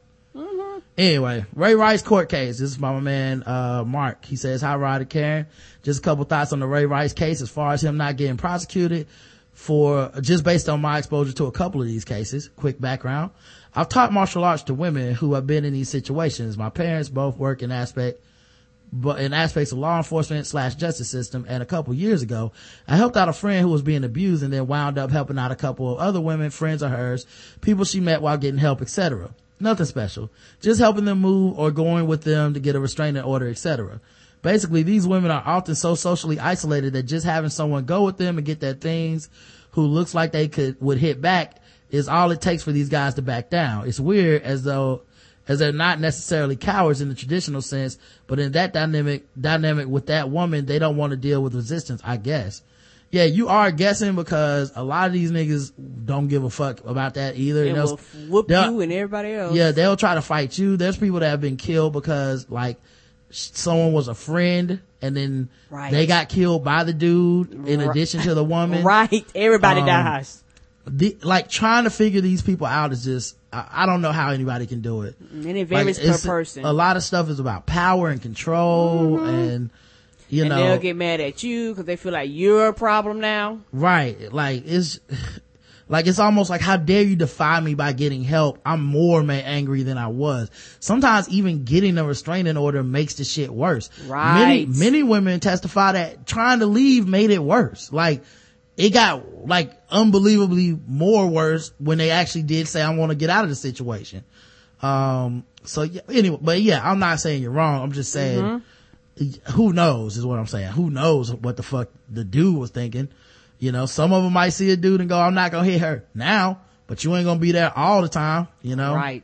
Anyway, Ray Rice court case. This is my man uh, Mark. He says, "Hi, Rod and Karen. Just a couple thoughts on the Ray Rice case. As far as him not getting prosecuted for just based on my exposure to a couple of these cases. Quick background: I've taught martial arts to women who have been in these situations. My parents both work in aspect." but in aspects of law enforcement slash justice system. And a couple years ago, I helped out a friend who was being abused and then wound up helping out a couple of other women, friends of hers, people she met while getting help, etc. Nothing special. Just helping them move or going with them to get a restraining order, etc. Basically, these women are often so socially isolated that just having someone go with them and get their things who looks like they could, would hit back is all it takes for these guys to back down. It's weird as though as they're not necessarily cowards in the traditional sense, but in that dynamic, dynamic with that woman, they don't want to deal with resistance, I guess. Yeah, you are guessing because a lot of these niggas don't give a fuck about that either. It And they'll- whoop you and everybody else. yeah, they'll try to fight you. There's people that have been killed because like someone was a friend and then Right. they got killed by the dude in Right. addition to the woman. Right. Everybody Um, dies. The, like trying to figure these people out is just, I, I don't know how anybody can do it. Mm-hmm. And it Like, per person. A lot of stuff is about power and control mm-hmm. and, you and know. they'll get mad at you because they feel like you're a problem now. Right. Like it's like it's almost like how dare you defy me by getting help? I'm more ma- angry than I was. Sometimes even getting a restraining order makes the shit worse. Right. Many many women testify that trying to leave made it worse. Like it got like unbelievably more worse when they actually did say I want to get out of the situation. Um so yeah, anyway, but yeah, I'm not saying you're wrong. I'm just saying who knows is what I'm saying. Who knows what the fuck the dude was thinking. You know, some of them might see a dude and go, I'm not gonna hit her now, but you ain't gonna be there all the time, you know? Right.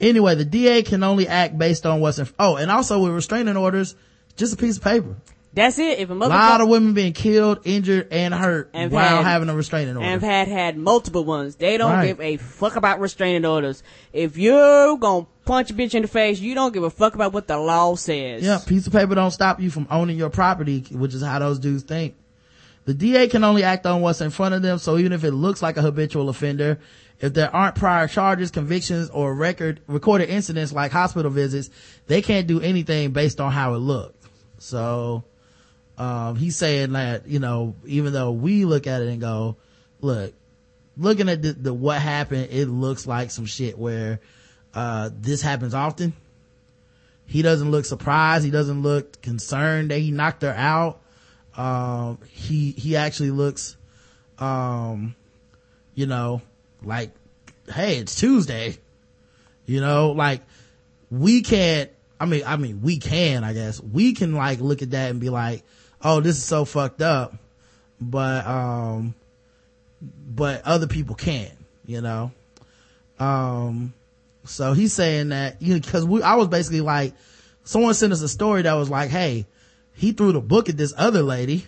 Anyway, the DA can only act based on what's in, oh, and also with restraining orders, just a piece of paper. That's it. If a lot of women being killed, injured, and hurt And while had- having a restraining order. and had had multiple ones. They don't Right. give a fuck about restraining orders. If you're gonna punch a bitch in the face, you don't give a fuck about what the law says. Yeah, piece of paper don't stop you from owning your property, which is how those dudes think. The DA can only act on what's in front of them, so even if it looks like a habitual offender, if there aren't prior charges, convictions, or record, recorded incidents like hospital visits, they can't do anything based on how it looked. So, um, he's saying that, you know, even though we look at it and go, look, looking at the, the what happened, it looks like some shit where, uh, this happens often. He doesn't look surprised. He doesn't look concerned that he knocked her out. Um, he, he actually looks, um, you know, like, hey, it's Tuesday. You know, like, we can't, I mean, I mean, we can, I guess. We can like look at that and be like, oh, this is so fucked up. But, um, but other people can't, you know? Um, so he's saying that, you know, cause we, I was basically like, someone sent us a story that was like, hey, he threw the book at this other lady,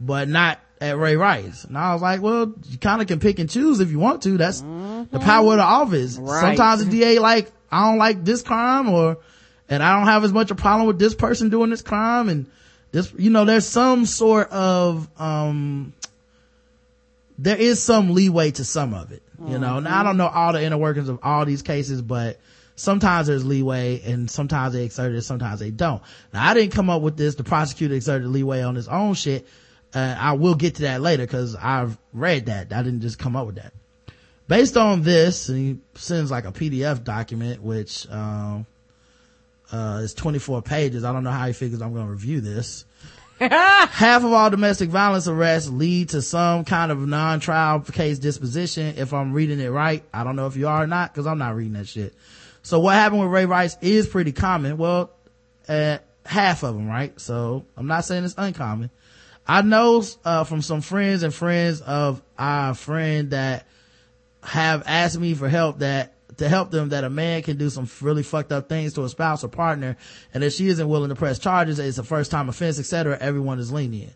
but not at Ray Rice. And I was like, well, you kind of can pick and choose if you want to. That's the power of the office. Right. Sometimes the DA like, I don't like this crime or, and I don't have as much a problem with this person doing this crime and this, you know, there's some sort of, um, there is some leeway to some of it, you know. Now I don't know all the inner workings of all these cases, but sometimes there's leeway and sometimes they exert it, sometimes they don't. Now I didn't come up with this. The prosecutor exerted leeway on his own shit. Uh, I will get to that later because I've read that. I didn't just come up with that. Based on this, and he sends like a PDF document, which, um, uh, is 24 pages. I don't know how he figures I'm going to review this. Half of all domestic violence arrests lead to some kind of non-trial case disposition. If I'm reading it right, I don't know if you are or not because I'm not reading that shit. So what happened with Ray Rice is pretty common. Well, uh, half of them, right? So I'm not saying it's uncommon. I know, uh, from some friends and friends of our friend that have asked me for help that to help them that a man can do some really fucked up things to a spouse or partner and if she isn't willing to press charges it's a first time offense etc everyone is lenient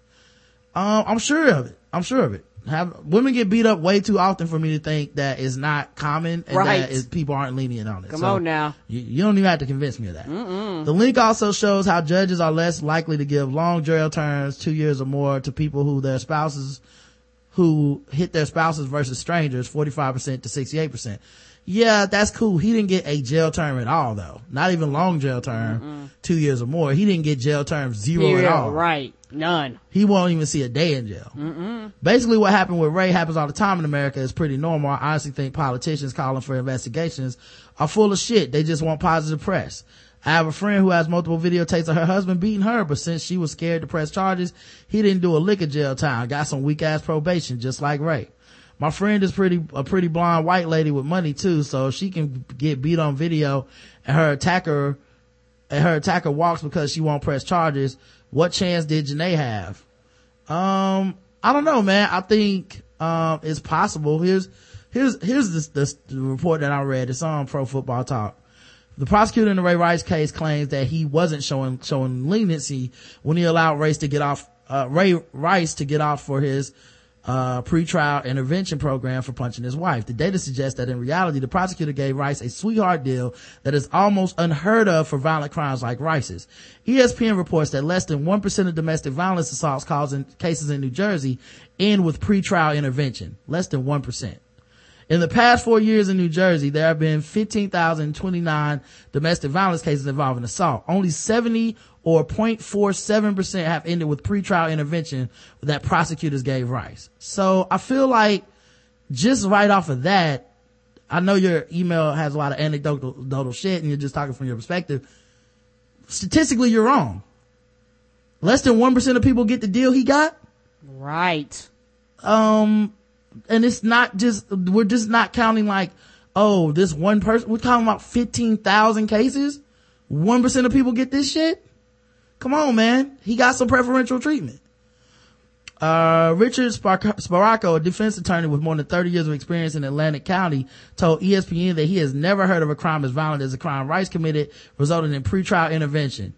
um i'm sure of it i'm sure of it have women get beat up way too often for me to think that is not common and Right. that is, people aren't lenient on it Come So, on now. you, you don't even have to convince me of that. The link also shows how judges are less likely to give long jail terms, two years or more, to people who their spouses, who hit their spouses versus strangers, 45% to 68%. Yeah, that's cool. He didn't get a jail term at all though. Not even long jail term, two years or more. He didn't get jail term zero Period. at all Right. None. he won't even see a day in jail. Basically what happened with Ray happens all the time in America. It's pretty normal. I honestly think politicians calling for investigations are full of shit. They just want positive press. I have a friend who has multiple videotapes of her husband beating her, but since she was scared to press charges, he didn't do a lick of jail time. Got some weak ass probation, just like Ray. My friend is pretty, a pretty blonde white lady with money too, so she can get beat on video and her attacker and her attacker walks because she won't press charges, what chance did Janay have? Um, I don't know, man. I think, um, it's possible. Here's, here's, here's this, report that I read. It's on Pro Football Talk. The prosecutor in the Ray Rice case claims that he wasn't showing, showing leniency when he allowed Rice to get off, uh, Ray Rice to get off for his, uh, pretrial intervention program for punching his wife. The data suggests that in reality, the prosecutor gave Rice a sweetheart deal that is almost unheard of for violent crimes like Rice's. ESPN reports that less than 1% of domestic violence assaults causing cases in New Jersey end with pretrial intervention. Less than 1%. In the past four years in New Jersey, there have been 15,029 domestic violence cases involving assault. Only 70 or 0.47% have ended with pretrial intervention that prosecutors gave Rice. So I feel like just right off of that, I know your email has a lot of anecdotal shit and you're just talking from your perspective. Statistically, you're wrong. Less than 1% of people get the deal he got. Right. Um, and it's not just, we're just not counting like, oh, this one person, we're talking about 15,000 cases. 1% of people get this shit. Come on, man. He got some preferential treatment. Uh, Richard Sparacco, a defense attorney with more than 30 years of experience in Atlantic County, told ESPN that he has never heard of a crime as violent as the crime Rice committed, resulting in pretrial intervention.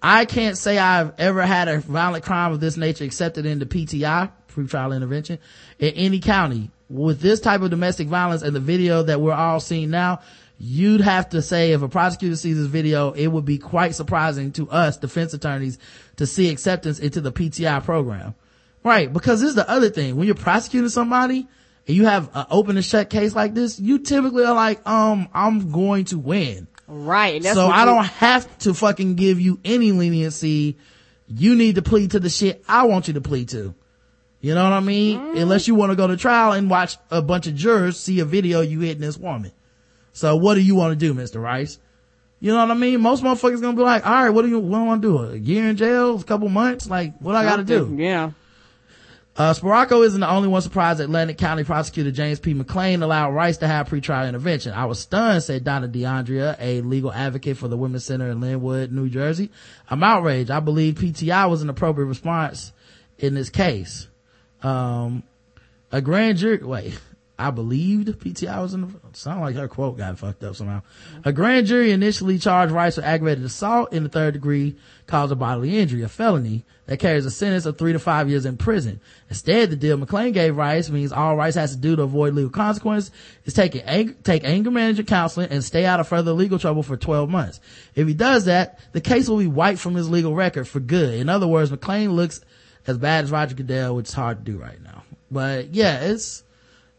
I can't say I've ever had a violent crime of this nature accepted into PTI, pretrial intervention, in any county. With this type of domestic violence and the video that we're all seeing now, you'd have to say if a prosecutor sees this video, it would be quite surprising to us defense attorneys to see acceptance into the PTI program. Right, because this is the other thing. When you're prosecuting somebody and you have an open and shut case like this, you typically are like, um, I'm going to win. Right. so I don't have to fucking give you any leniency. You need to plead to the shit I want you to plead to. You know what I mean? Mm. Unless you want to go to trial and watch a bunch of jurors see a video you hitting this woman. So what do you want to do, Mr. Rice? You know what I mean? Most motherfuckers gonna be like, all right, what do you, what do I want to do? A year in jail? A couple months? Like, what I gotta do? Yeah. Uh, Sparacco isn't the only one surprised that Atlantic County prosecutor James P. McClain allowed Rice to have pretrial intervention. I was stunned, said Donna DeAndrea, a legal advocate for the Women's Center in Linwood, New Jersey. I'm outraged. I believe PTI was an appropriate response in this case. Um, a grand jury, wait, I believed PTI was in the, sound like her quote got fucked up somehow. A grand jury initially charged Rice with aggravated assault in the third degree cause of bodily injury, a felony that carries a sentence of three to five years in prison. Instead, the deal McClain gave Rice means all Rice has to do to avoid legal consequences is take ang- take anger management counseling and stay out of further legal trouble for 12 months. If he does that, the case will be wiped from his legal record for good. In other words, McClain looks as bad as Roger Goodell, which is hard to do right now. But yeah, it's,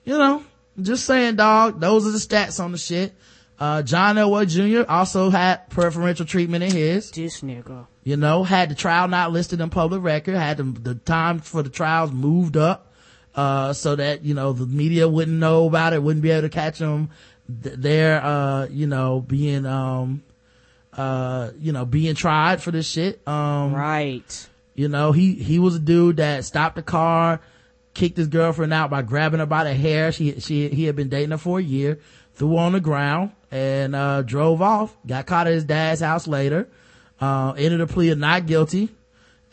you know, just saying, dog, those are the stats on the shit. Uh, John Elway Jr. also had preferential treatment in his. This nigga. You know, had the trial not listed in public record, had the, the time for the trials moved up, uh, so that, you know, the media wouldn't know about it, wouldn't be able to catch them. They're, uh, you know, being, um, uh, you know, being tried for this shit. Um, right. You know, he, he was a dude that stopped the car, kicked his girlfriend out by grabbing her by the hair. She, she, he had been dating her for a year, threw on the ground and, uh, drove off, got caught at his dad's house later, uh, entered a plea of not guilty.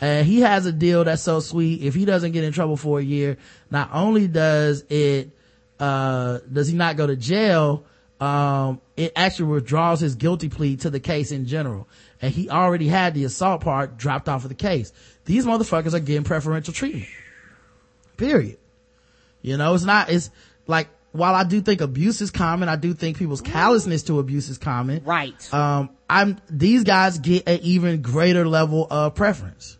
And he has a deal that's so sweet. If he doesn't get in trouble for a year, not only does it, uh, does he not go to jail, um, it actually withdraws his guilty plea to the case in general. And he already had the assault part dropped off of the case. These motherfuckers are getting preferential treatment. Period. You know, it's not, it's like, while I do think abuse is common, I do think people's callousness to abuse is common. Right. Um, I'm, these guys get an even greater level of preference.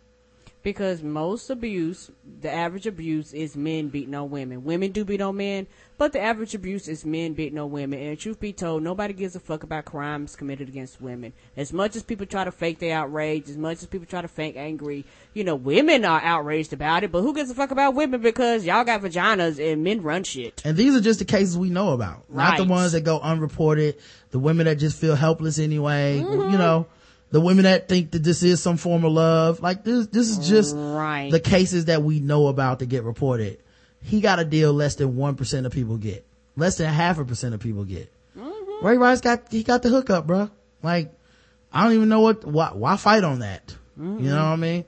Because most abuse, the average abuse is men beating on women. Women do beat on men, but the average abuse is men beating on women. And truth be told, nobody gives a fuck about crimes committed against women. As much as people try to fake their outrage, as much as people try to fake angry, you know, women are outraged about it, but who gives a fuck about women because y'all got vaginas and men run shit. And these are just the cases we know about. Right. Not the ones that go unreported, the women that just feel helpless anyway, mm-hmm. you know the women that think that this is some form of love. Like this, this is just right. the cases that we know about to get reported. He got a deal less than 1% of people get. Less than half a percent of people get. Mm-hmm. Ray Rice got, he got the hookup, bro. Like, I don't even know what, why, why fight on that? Mm-hmm. You know what I mean?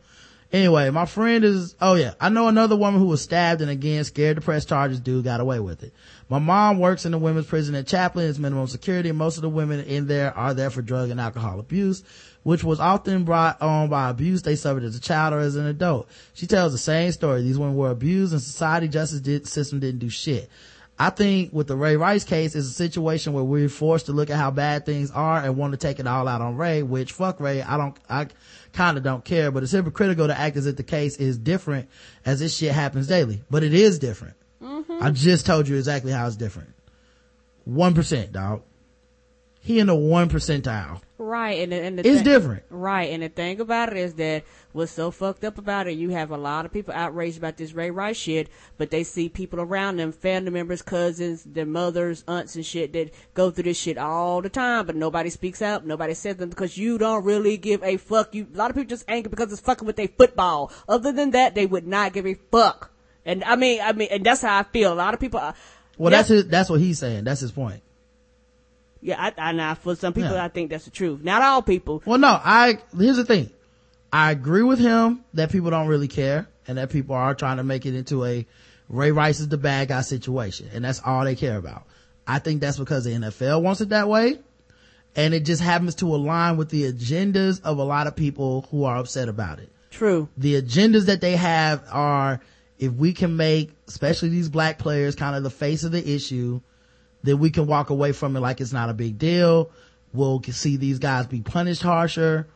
Anyway, my friend is, oh yeah, I know another woman who was stabbed and again scared to press charges, dude got away with it. My mom works in the women's prison at Chaplain, it's minimum security, and most of the women in there are there for drug and alcohol abuse which was often brought on by abuse they suffered as a child or as an adult. She tells the same story. These women were abused and society justice did, system didn't do shit. I think with the Ray Rice case, is a situation where we're forced to look at how bad things are and want to take it all out on Ray, which fuck Ray, I don't, I kind of don't care, but it's hypocritical to act as if the case is different as this shit happens daily. But it is different. Mm-hmm. I just told you exactly how it's different. 1%, dog. He in the 1 percentile. Right, and and the It's thing- different. Right, and the thing about it is that what's so fucked up about it, you have a lot of people outraged about this Ray Rice shit, but they see people around them, family members, cousins, their mothers, aunts, and shit that go through this shit all the time, but nobody speaks up, nobody says them because you don't really give a fuck. You a lot of people just angry because it's fucking with their football. Other than that, they would not give a fuck. And I mean, I mean, and that's how I feel. A lot of people. Are, Well, Yeah. that's his, that's what he's saying. That's his point. Yeah, I, I now for some people, Yeah. I think that's the truth. Not all people. Well, no, I, here's the thing. I agree with him that people don't really care and that people are trying to make it into a Ray Rice is the bad guy situation. And that's all they care about. I think that's because the NFL wants it that way. And it just happens to align with the agendas of a lot of people who are upset about it. True. The agendas that they have are if we can make, especially these black players, kind of the face of the issue, then we can walk away from it like it's not a big deal. We'll see these guys be punished harsher,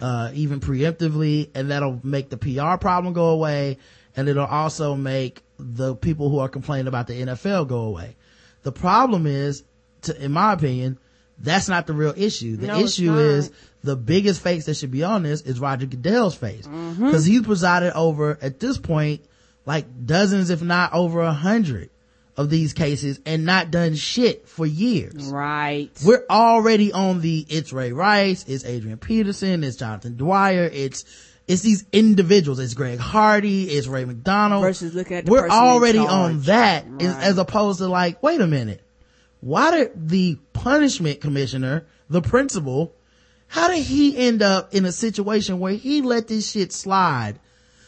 uh, even preemptively, and that'll make the PR problem go away. And it'll also make the people who are complaining about the NFL go away. The problem is, to, in my opinion, that's not the real issue. The No, issue is the biggest face that should be on this is Roger Goodell's face. Mm-hmm. Cause he's presided over, at this point, like dozens, if not over a hundred of these cases and not done shit for years. Right. We're already on the, it's Ray Rice, it's Adrian Peterson, it's Jonathan Dwyer, it's, it's these individuals, it's Greg Hardy, it's Ray McDonald. Versus looking at the We're already on that Right. as opposed to like, wait a minute. Why did the punishment commissioner, the principal, how did he end up in a situation where he let this shit slide?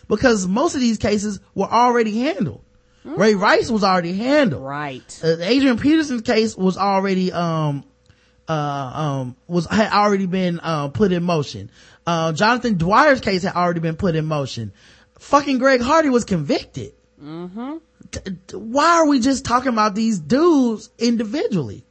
Because most of these cases were already handled. Ray Rice was already handled. Right. Uh, Adrian Peterson's case was already, um, uh, um, was, had already been, uh, put in motion. Uh, Jonathan Dwyer's case had already been put in motion. Fucking Greg Hardy was convicted. Mm-hmm. Why are we just talking about these dudes individually?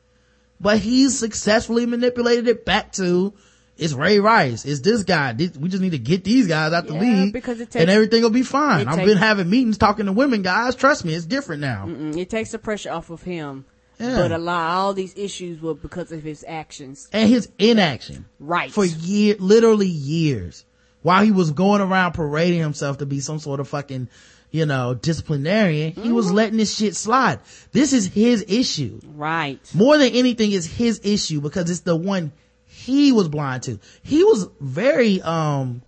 But he's successfully manipulated it back to it's Ray Rice, it's this guy. We just need to get these guys out the league, because it and everything will be fine. I've takes- been having meetings talking to women guys. Trust me, it's different now. It takes the pressure off of him. Yeah. But a lot, all these issues were because of his actions. and his inaction Right. for year, literally years, while he was going around parading himself to be some sort of fucking, you know, disciplinarian. He was Mm-hmm. letting this shit slide. This is his issue. Right. More than anything is his issue because it's the one he was blind to. He was very, um,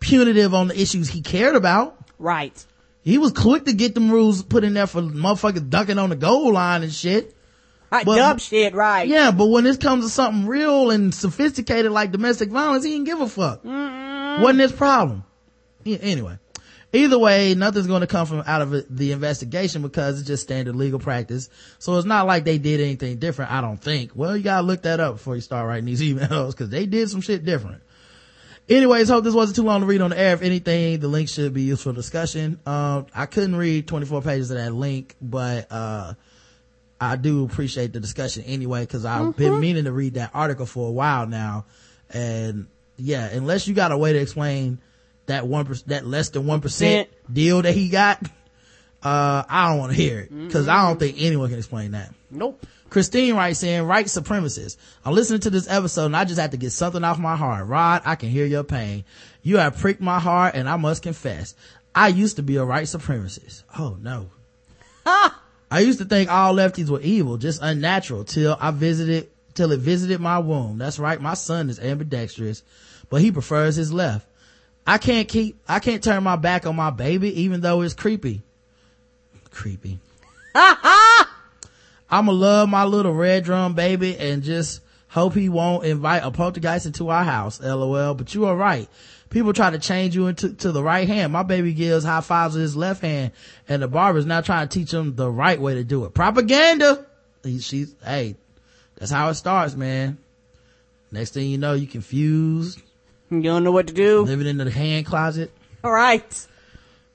punitive on the issues he cared about. Right. He was quick to get them rules put in there for motherfuckers dunking on the goal line and shit. Right. But- Dumb shit. Right. Yeah, but when this comes to something real and sophisticated like domestic violence, he didn't give a fuck. Wasn't his problem. Yeah, anyway, either way, nothing's going to come from out of the investigation because it's just standard legal practice. So it's not like they did anything different. I don't think. Well, you gotta look that up before you start writing these emails because they did some shit different. Anyways, hope this wasn't too long to read on the air. If anything, the link should be used for discussion. Um, I couldn't read 24 pages of that link, but, uh, I do appreciate the discussion anyway, cause I've been meaning to read that article for a while now. And yeah, unless you got a way to explain that one, that less than 1% deal that he got, uh, I don't want to hear it. Cause I don't think anyone can explain that. Nope. Christine writes in, right supremacist. I'm listening to this episode and I just have to get something off my heart. Rod, I can hear your pain. You have pricked my heart and I must confess, I used to be a right supremacist. Oh no. I used to think all lefties were evil, just unnatural till I visited, till it visited my womb. That's right. My son is ambidextrous, but he prefers his left. I can't keep, I can't turn my back on my baby, even though it's creepy. Creepy. I'ma love my little red drum baby and just hope he won't invite a poltergeist into our house. LOL. But you are right. People try to change you into to the right hand. My baby gives high fives with his left hand, and the barber's now trying to teach him the right way to do it. Propaganda. He, she's hey, that's how it starts, man. Next thing you know, you confused, You don't know what to do. living in the hand closet. All right.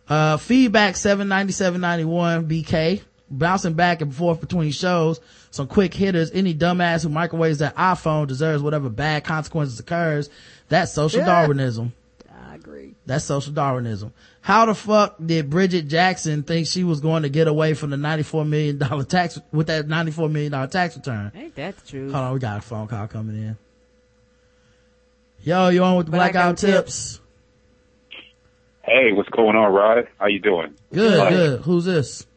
Uh, feedback 79791 BK. Bouncing back and forth between shows. Some quick hitters. Any dumbass who microwaves that iPhone deserves whatever bad consequences occurs. That's social Yeah. Darwinism. I agree. That's social Darwinism. How the fuck did Bridget Jackson think she was going to get away from the $94 million tax, with that $94 million tax return? Ain't that true? Hold on, we got a phone call coming in. Yo, you on with the Blackout blackout tips? Hey, what's going on, Rod? How you doing? Good, Hi. good. Who's this?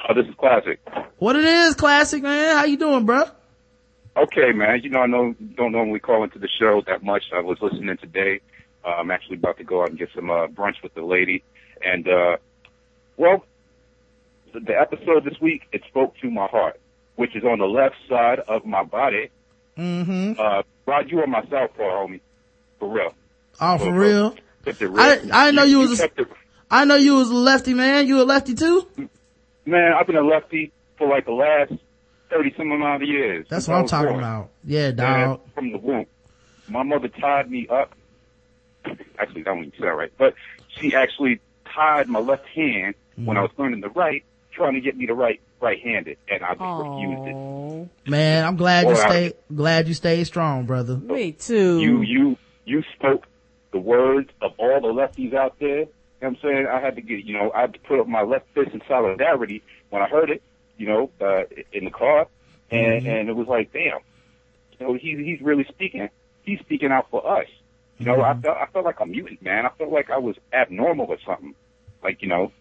Oh, this is classic. What it is, classic man. How you doing, bro? Okay, man. You know, I know, don't normally call into the show that much. I was listening today. Uh, I'm actually about to go out and get some uh, brunch with the lady. And, uh, well, the, the episode this week, it spoke to my heart, which is on the left side of my body. Mm-hmm. Uh, Rod, you are my southpaw, homie. For real. Oh, for real? Real. I, I know you was, a, it- I know you was a lefty man. You a lefty too? Man, I've been a lefty for like the last 30 some amount of years. That's what I'm talking born. about. Yeah, dog. from the womb. My mother tied me up. Actually, that don't even sound right. But she actually tied my left hand when I mm-hmm. was learning the right, trying to get me to write right-handed, and I just refused it. Man, I'm glad you Boy, I- stayed, glad you stayed strong, brother. Me too. You, you, you spoke the words of all the lefties out there. You know what I'm saying? I had to get, you know, I had to put up my left fist in solidarity when I heard it, you know, uh, in the car. And, and it was like, damn, you know, he, he's really speaking. He's speaking out for us. You know, I felt, I felt like a mutant, man. I felt like I was abnormal or something. Like, you know,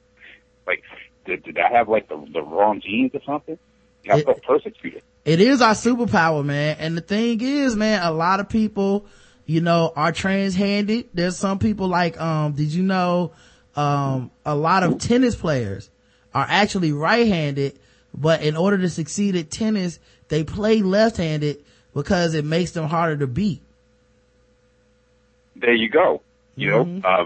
like, did, did I have like the, the wrong genes or something? And I It- felt persecuted. It is our superpower, man. And the thing is, man, a lot of people, you know, are trans-handed. There's some people like, um, did you know, um, a lot of tennis players are actually right-handed, but in order to succeed at tennis, they play left-handed because it makes them harder to beat. there you go. You Mm-hmm. know, uh,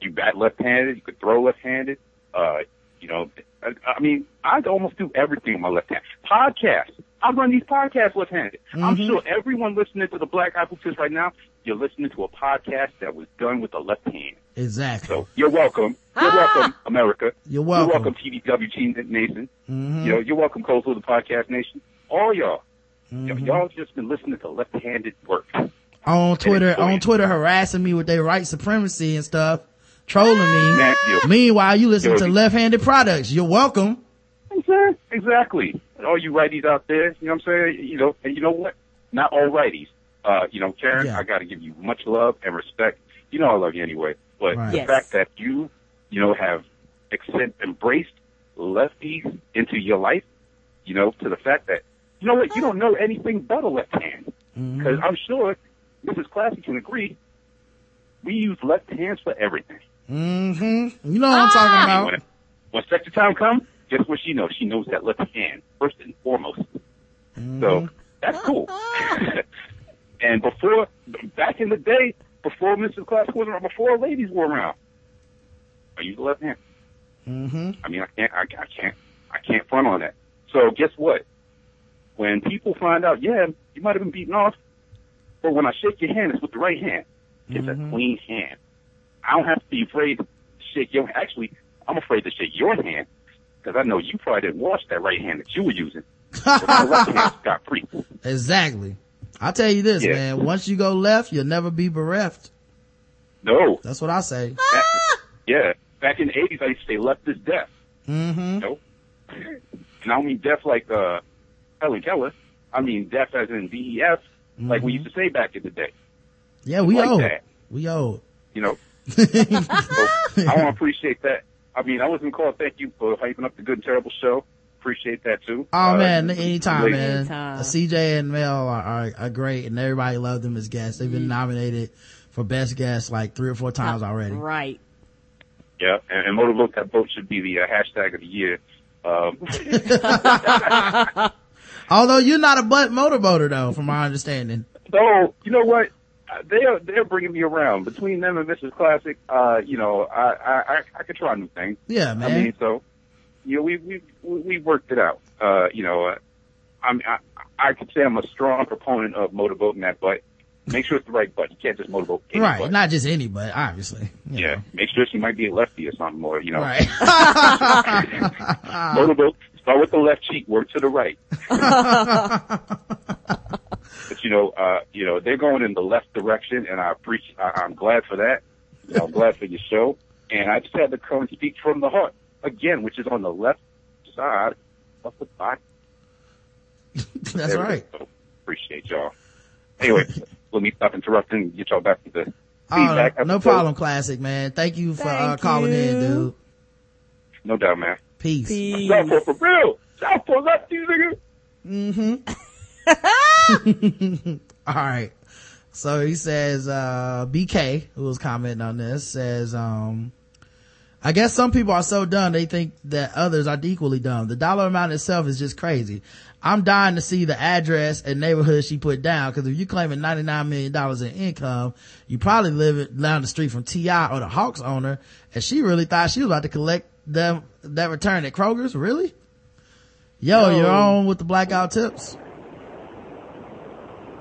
you bat left-handed, you could throw left-handed. Uh, you know, I, I mean, I almost do everything with my left hand. Podcasts. I run these podcasts left-handed. I'm Mhm. sure everyone listening to the Black Apple Tips right now, you're listening to a podcast that was done with the left hand. Exactly. So you're welcome. You're welcome, America. You're welcome. You're welcome, Nation. Mhm. You know, you're welcome, Coastal the Podcast Nation. All y'all. Mm-hmm. Y'all just been listening to left-handed work. on Twitter, on Twitter harassing me with their white supremacy and stuff, trolling me. Man. Meanwhile, you listen to left-handed products. You're welcome. Exactly. Exactly. All you righties out there, you know what I'm saying? You know, and you know what? Not all righties. Uh, you know, Karen, Yeah. I gotta give you much love and respect. You know I love you anyway. But Right. the Yes. fact that you, you know, have accept, embraced lefties into your life, you know, to the fact that, you know what, you don't know anything but a left hand. Because I'm sure Mrs. Classy can agree, we use left hands for everything. Mm-hmm. You know what I'm Ah! talking about. it, when sector time comes, guess what she knows? She knows that left hand, first and foremost. Mm-hmm. So that's cool. and before, back in the day, before Mrs. Class was around, before ladies were around, I used the left hand. Mm-hmm. I mean, I can't, I, I can't, I can't front on that. So guess what? When people find out, yeah, you might have been beaten off, but when I shake your hand, it's with the right hand. It's a clean hand. I don't have to be afraid to shake your. Actually, I'm afraid to shake your hand because I know you probably didn't wash that right hand that you were using. So my left hand got free. Exactly. I'll tell you this, Yeah. man. Once you go left, you'll never be bereft. No, That's what I say. back, yeah. Back in the '80s, I used to say left is deaf. Mm-hmm. No, and I don't mean deaf like uh, Helen Keller. I mean deaf as in DEF, like we used to say back in the day. Yeah, we Like old. that. We old. You know, so I want to appreciate that. I mean, I was gonna call thank you for hyping up the good and terrible show. Appreciate that too. Oh Uh, man, anytime, ladies- man. Anytime. Uh, CJ and Mel are, are, are great and everybody loved them as guests. They've been nominated for best guests like three or four times already. Right. Yeah, and, and Motorboat that boat should be the uh, hashtag of the year. Um, Although you're not a butt motorboater though, from my understanding. so you know what? They're they're bringing me around between them and Mrs. Classic. Uh, you know, I I I, I could try new things. Yeah, man. I mean, so you know, we we we worked it out. Uh, you know, uh, I'm I, I could say I'm a strong proponent of motorboating that butt. Make sure it's the right butt. You can't just motorboat any right. butt. Not just any butt, obviously. yeah, know. make sure she might be a lefty or something, more. you know, Right. motorboat. Start with the left cheek, work to the right. but you know, uh, you know, they're going in the left direction, and I appreciate. I, I'm glad for that. I'm glad for your show. And I just had to come and speak from the heart again, which is on the left side of the body. That's There right. go. Appreciate y'all. Anyway, let me stop interrupting. and Get y'all back to the Oh, feedback. no problem, classic man. Thank you for uh, Thank calling in, dude. No doubt, man. Peace. Peace. Southpaw for real. Southpaw lefties, nigga. All right. So he says, uh, BK, who was commenting on this, says, um, I guess some people are so dumb they think that others are equally dumb. The dollar amount itself is just crazy. I'm dying to see the address and neighborhood she put down because if you're claiming $99 million in income, you probably live down the street from T.I. or the Hawks owner and she really thought she was about to collect them, that return at Kroger's. Really? Yo, Yo. you're on with the blackout tips.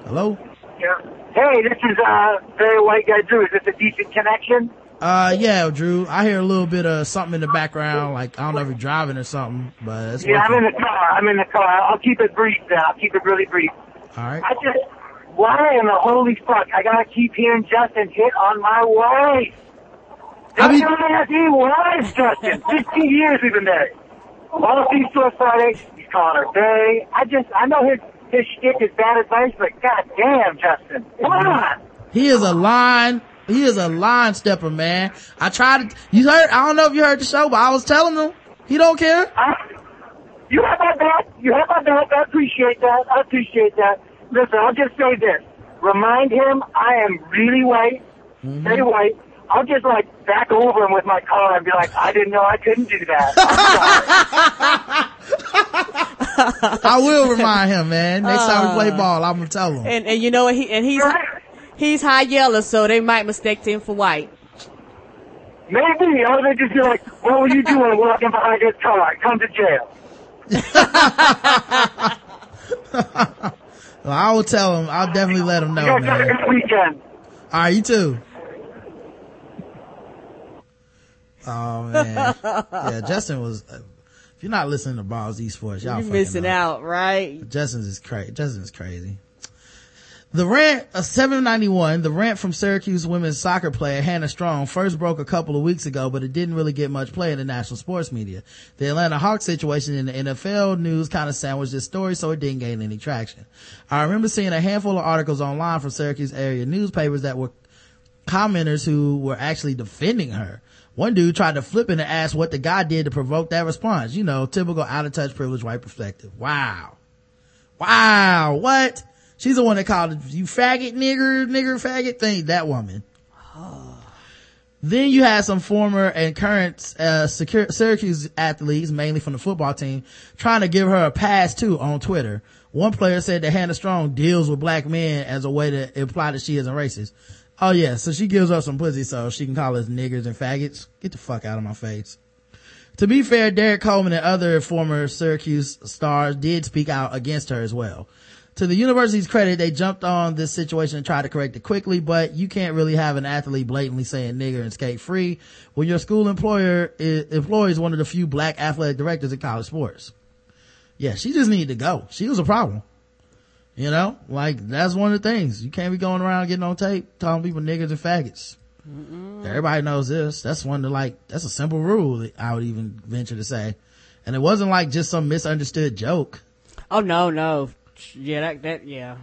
Hello? Yeah. Hey, this is uh very white guy Drew. Is this a decent connection? Uh, yeah, Drew. I hear a little bit of something in the background. Like, I don't know if you're driving or something, but it's yeah, I'm in the car. I'm in the car. I'll keep it brief then. I'll keep it really brief. All right. I just why in the holy fuck I gotta keep hearing Justin hit on my wife. I mean- he wives, Justin. Fifteen years we've been married. All things to a Friday, he's calling her Bay. I just I know his his shtick is bad advice, but god damn, Justin. Come on. He is a line, he is a line stepper, man. I tried to, you heard, I don't know if you heard the show, but I was telling him, he don't care. I, you have my back. You have my back. I appreciate that. I appreciate that. Listen, I'll just say this. Remind him I am really white, Mm-hmm. very white. I'll just like back over him with my car and be like, I didn't know I couldn't do that. I will remind him, man. Next time we play uh, ball, I'm gonna tell him. And and you know what? He and he's he's high yellow, so they might mistake him for white. Maybe. Or they just be like, what were you doing walking behind his car? Come to jail. Well, I will tell him. I'll definitely let him know, You guys have a man. good weekend. All right, you too. Oh man, yeah. Justin was. If you're not listening to Balls Esports, y'all You're missing up. out, right? Justin's is crazy. Justin's crazy. The rant of 791, the rant from Syracuse women's soccer player Hannah Strong first broke a couple of weeks ago, but it didn't really get much play in the national sports media. The Atlanta Hawks situation in the NFL news kind of sandwiched this story, so it didn't gain any traction. I remember seeing a handful of articles online from Syracuse area newspapers that were commenters who were actually defending her. One dude tried to flip it and ask what the guy did to provoke that response. You know, typical out of touch privileged white perspective. Wow. Wow. What? She's the one that called you faggot nigger, nigger faggot thing. That woman. Then you had some former and current uh, Syracuse athletes, mainly from the football team, trying to give her a pass too on Twitter. One player said that Hannah Strong deals with black men as a way to imply that she isn't racist. Oh yeah, so she gives up some pussy so she can call us niggers and faggots. Get the fuck out of my face. To be fair, Derrick Coleman and other former Syracuse stars did speak out against her as well. To the university's credit, they jumped on this situation and tried to correct it quickly, but you can't really have an athlete blatantly saying nigger and skate free when your school employer is, employs one of the few black athletic directors in college sports. Yeah, she just needed to go. She was a problem. You know, like that's one of the things. You can't be going around getting on tape calling people niggers and faggots. Everybody knows this. That's one of the like, that's a simple rule that I would even venture to say. And it wasn't like just some misunderstood joke. Oh no, no. Yeah, that that yeah.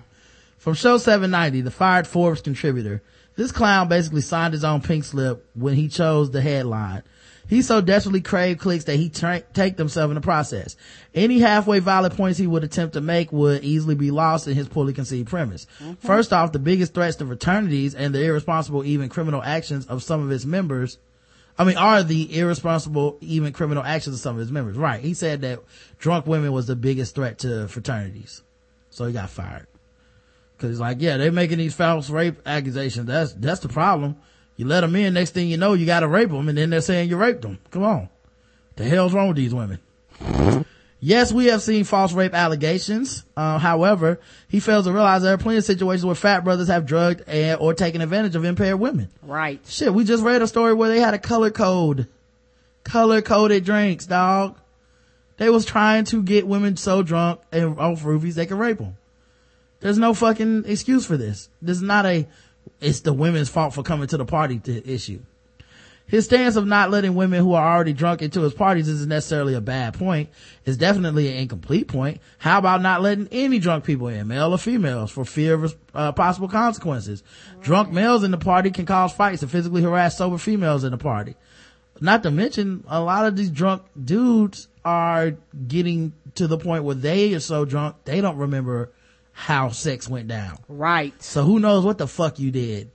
From show 790, the fired Forbes contributor, this clown basically signed his own pink slip when he chose the headline. He so desperately craved clicks that he tra- taked himself in the process. Any halfway valid points he would attempt to make would easily be lost in his poorly conceived premise. Mm-hmm. First off, the biggest threats to fraternities and the irresponsible, even criminal actions of some of its members I mean, are the irresponsible, even criminal actions of some of his members. Right. He said that drunk women was the biggest threat to fraternities. So he got fired. Cause he's like, yeah, they're making these false rape accusations. That's, that's the problem. You let them in, next thing you know, you gotta rape them, and then they're saying you raped them. Come on. The hell's wrong with these women? Yes, we have seen false rape allegations. Uh, however, he fails to realize there are plenty of situations where fat brothers have drugged and, or taken advantage of impaired women. Right. Shit, we just read a story where they had a color code. Color coded drinks, dog. They was trying to get women so drunk and off roofies they could rape them. There's no fucking excuse for this. This is not a, it's the women's fault for coming to the party to issue. his stance of not letting women who are already drunk into his parties isn't necessarily a bad point. It's definitely an incomplete point. How about not letting any drunk people in, male or females, for fear of uh, possible consequences? Drunk males in the party can cause fights and physically harass sober females in the party. Not to mention, a lot of these drunk dudes are getting to the point where they are so drunk, they don't remember how sex went down. Right. So who knows what the fuck you did?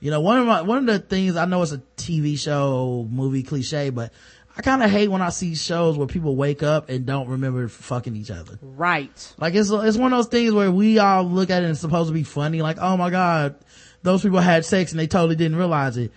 You know, one of my, one of the things, I know it's a TV show, movie cliche, but I kind of hate when I see shows where people wake up and don't remember fucking each other. Right. Like it's, it's one of those things where we all look at it and it's supposed to be funny. Like, oh my God, those people had sex and they totally didn't realize it.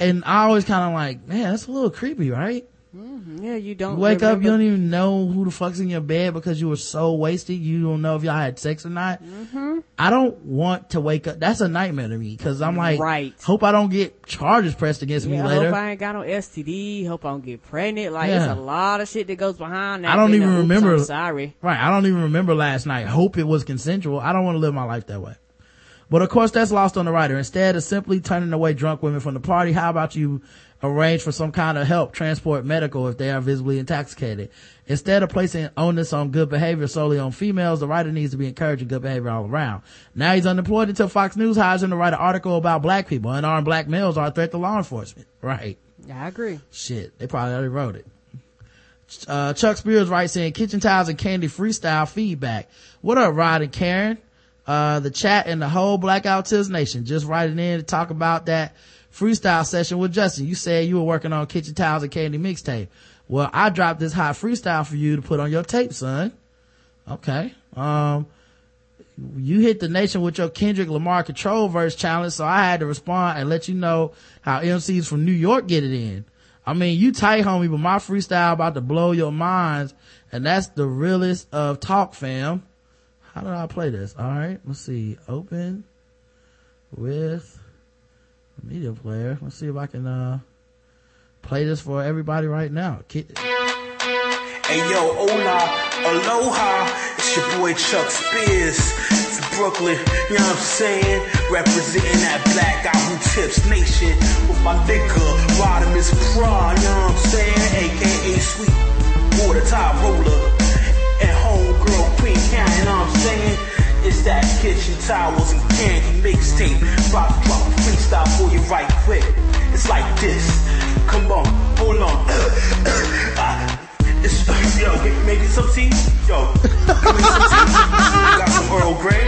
And I always kind of like, man, that's a little creepy, right? Mhm. Yeah, you don't You wake up, you don't even know who the fuck's in your bed because you were so wasted. You don't know if y'all had sex or not. Mm-hmm. I don't want to wake up. That's a nightmare to me because I'm like, Right. hope I don't get charges pressed against me Yeah, I later. hope I ain't got no STD. Hope I don't get pregnant. Like Yeah. it's a lot of shit that goes behind that. I don't even remember. Sorry. Right. I don't even remember last night. Hope it was consensual. I don't want to live my life that way. But of course, that's lost on the writer. Instead of simply turning away drunk women from the party, how about you arrange for some kind of help, transport medical if they are visibly intoxicated? Instead of placing onus on good behavior solely on females, the writer needs to be encouraging good behavior all around. Now he's unemployed until Fox News hires him to write an article about black people. Unarmed black males are a threat to law enforcement. Right. Yeah, I agree. Shit, they probably already wrote it. Uh, Chuck Spears writes in kitchen towels and candy freestyle feedback. What up, Rod and Karen? Uh, the chat and the whole Blackout Tips Nation just writing in to talk about that freestyle session with Justin. You said you were working on kitchen towels and candy mixtape. Well, I dropped this hot freestyle for you to put on your tape, son. Okay. Um, you hit the nation with your Kendrick Lamar control verse challenge, so I had to respond and let you know how MCs from New York get it in. I mean, you tight, homie, but my freestyle about to blow your minds, and that's the realest of talk, fam. How did I play this? All right, let's see. Open with media player. Let's see if I can uh play this for everybody right now. Ki- Hey yo, hola, aloha, it's your boy Chuck Spears from Brooklyn, you know what I'm saying? Representing that Black Out Who Tips Nation with my nigga Rodimus Prime, you know what I'm saying? AKA Sweet Water Top Roller and Homegirl Queen County, you know what I'm saying? It's that kitchen towels and candy mixtape. Drop, drop freestyle for you right quick. It's like this. Come on, hold on. Ah, it's, yo, maybe some tea? Yo, me some tea. Got some Earl Grey?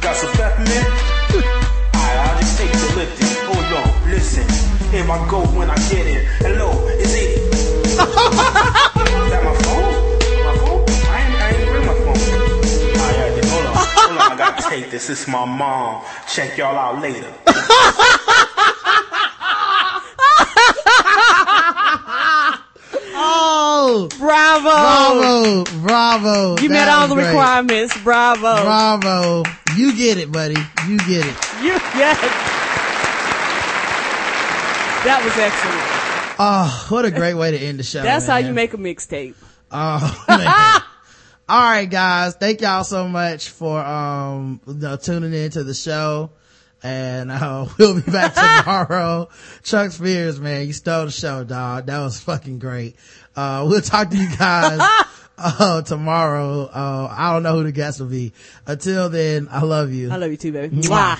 Got some peppermint? Alright, I'll just take the Lipton. Hold on, listen. Here I go when I get it. Hello, is it? I gotta take this. It's my mom. Check y'all out later. Oh, bravo, bravo, bravo! You That met all the great. requirements. Bravo. Bravo! You get it, buddy. You get it. You yes. That was excellent. Oh, what a great way to end the show. That's how you make a mixtape. Oh man. All right, guys. Thank y'all so much for um you know, tuning in to the show. And uh, we'll be back tomorrow. Chuck Spears, man, you stole the show, dog. That was fucking great. Uh, we'll talk to you guys uh, tomorrow. Uh, I don't know who the guest will be. Until then, I love you. I love you too, baby. Mwah.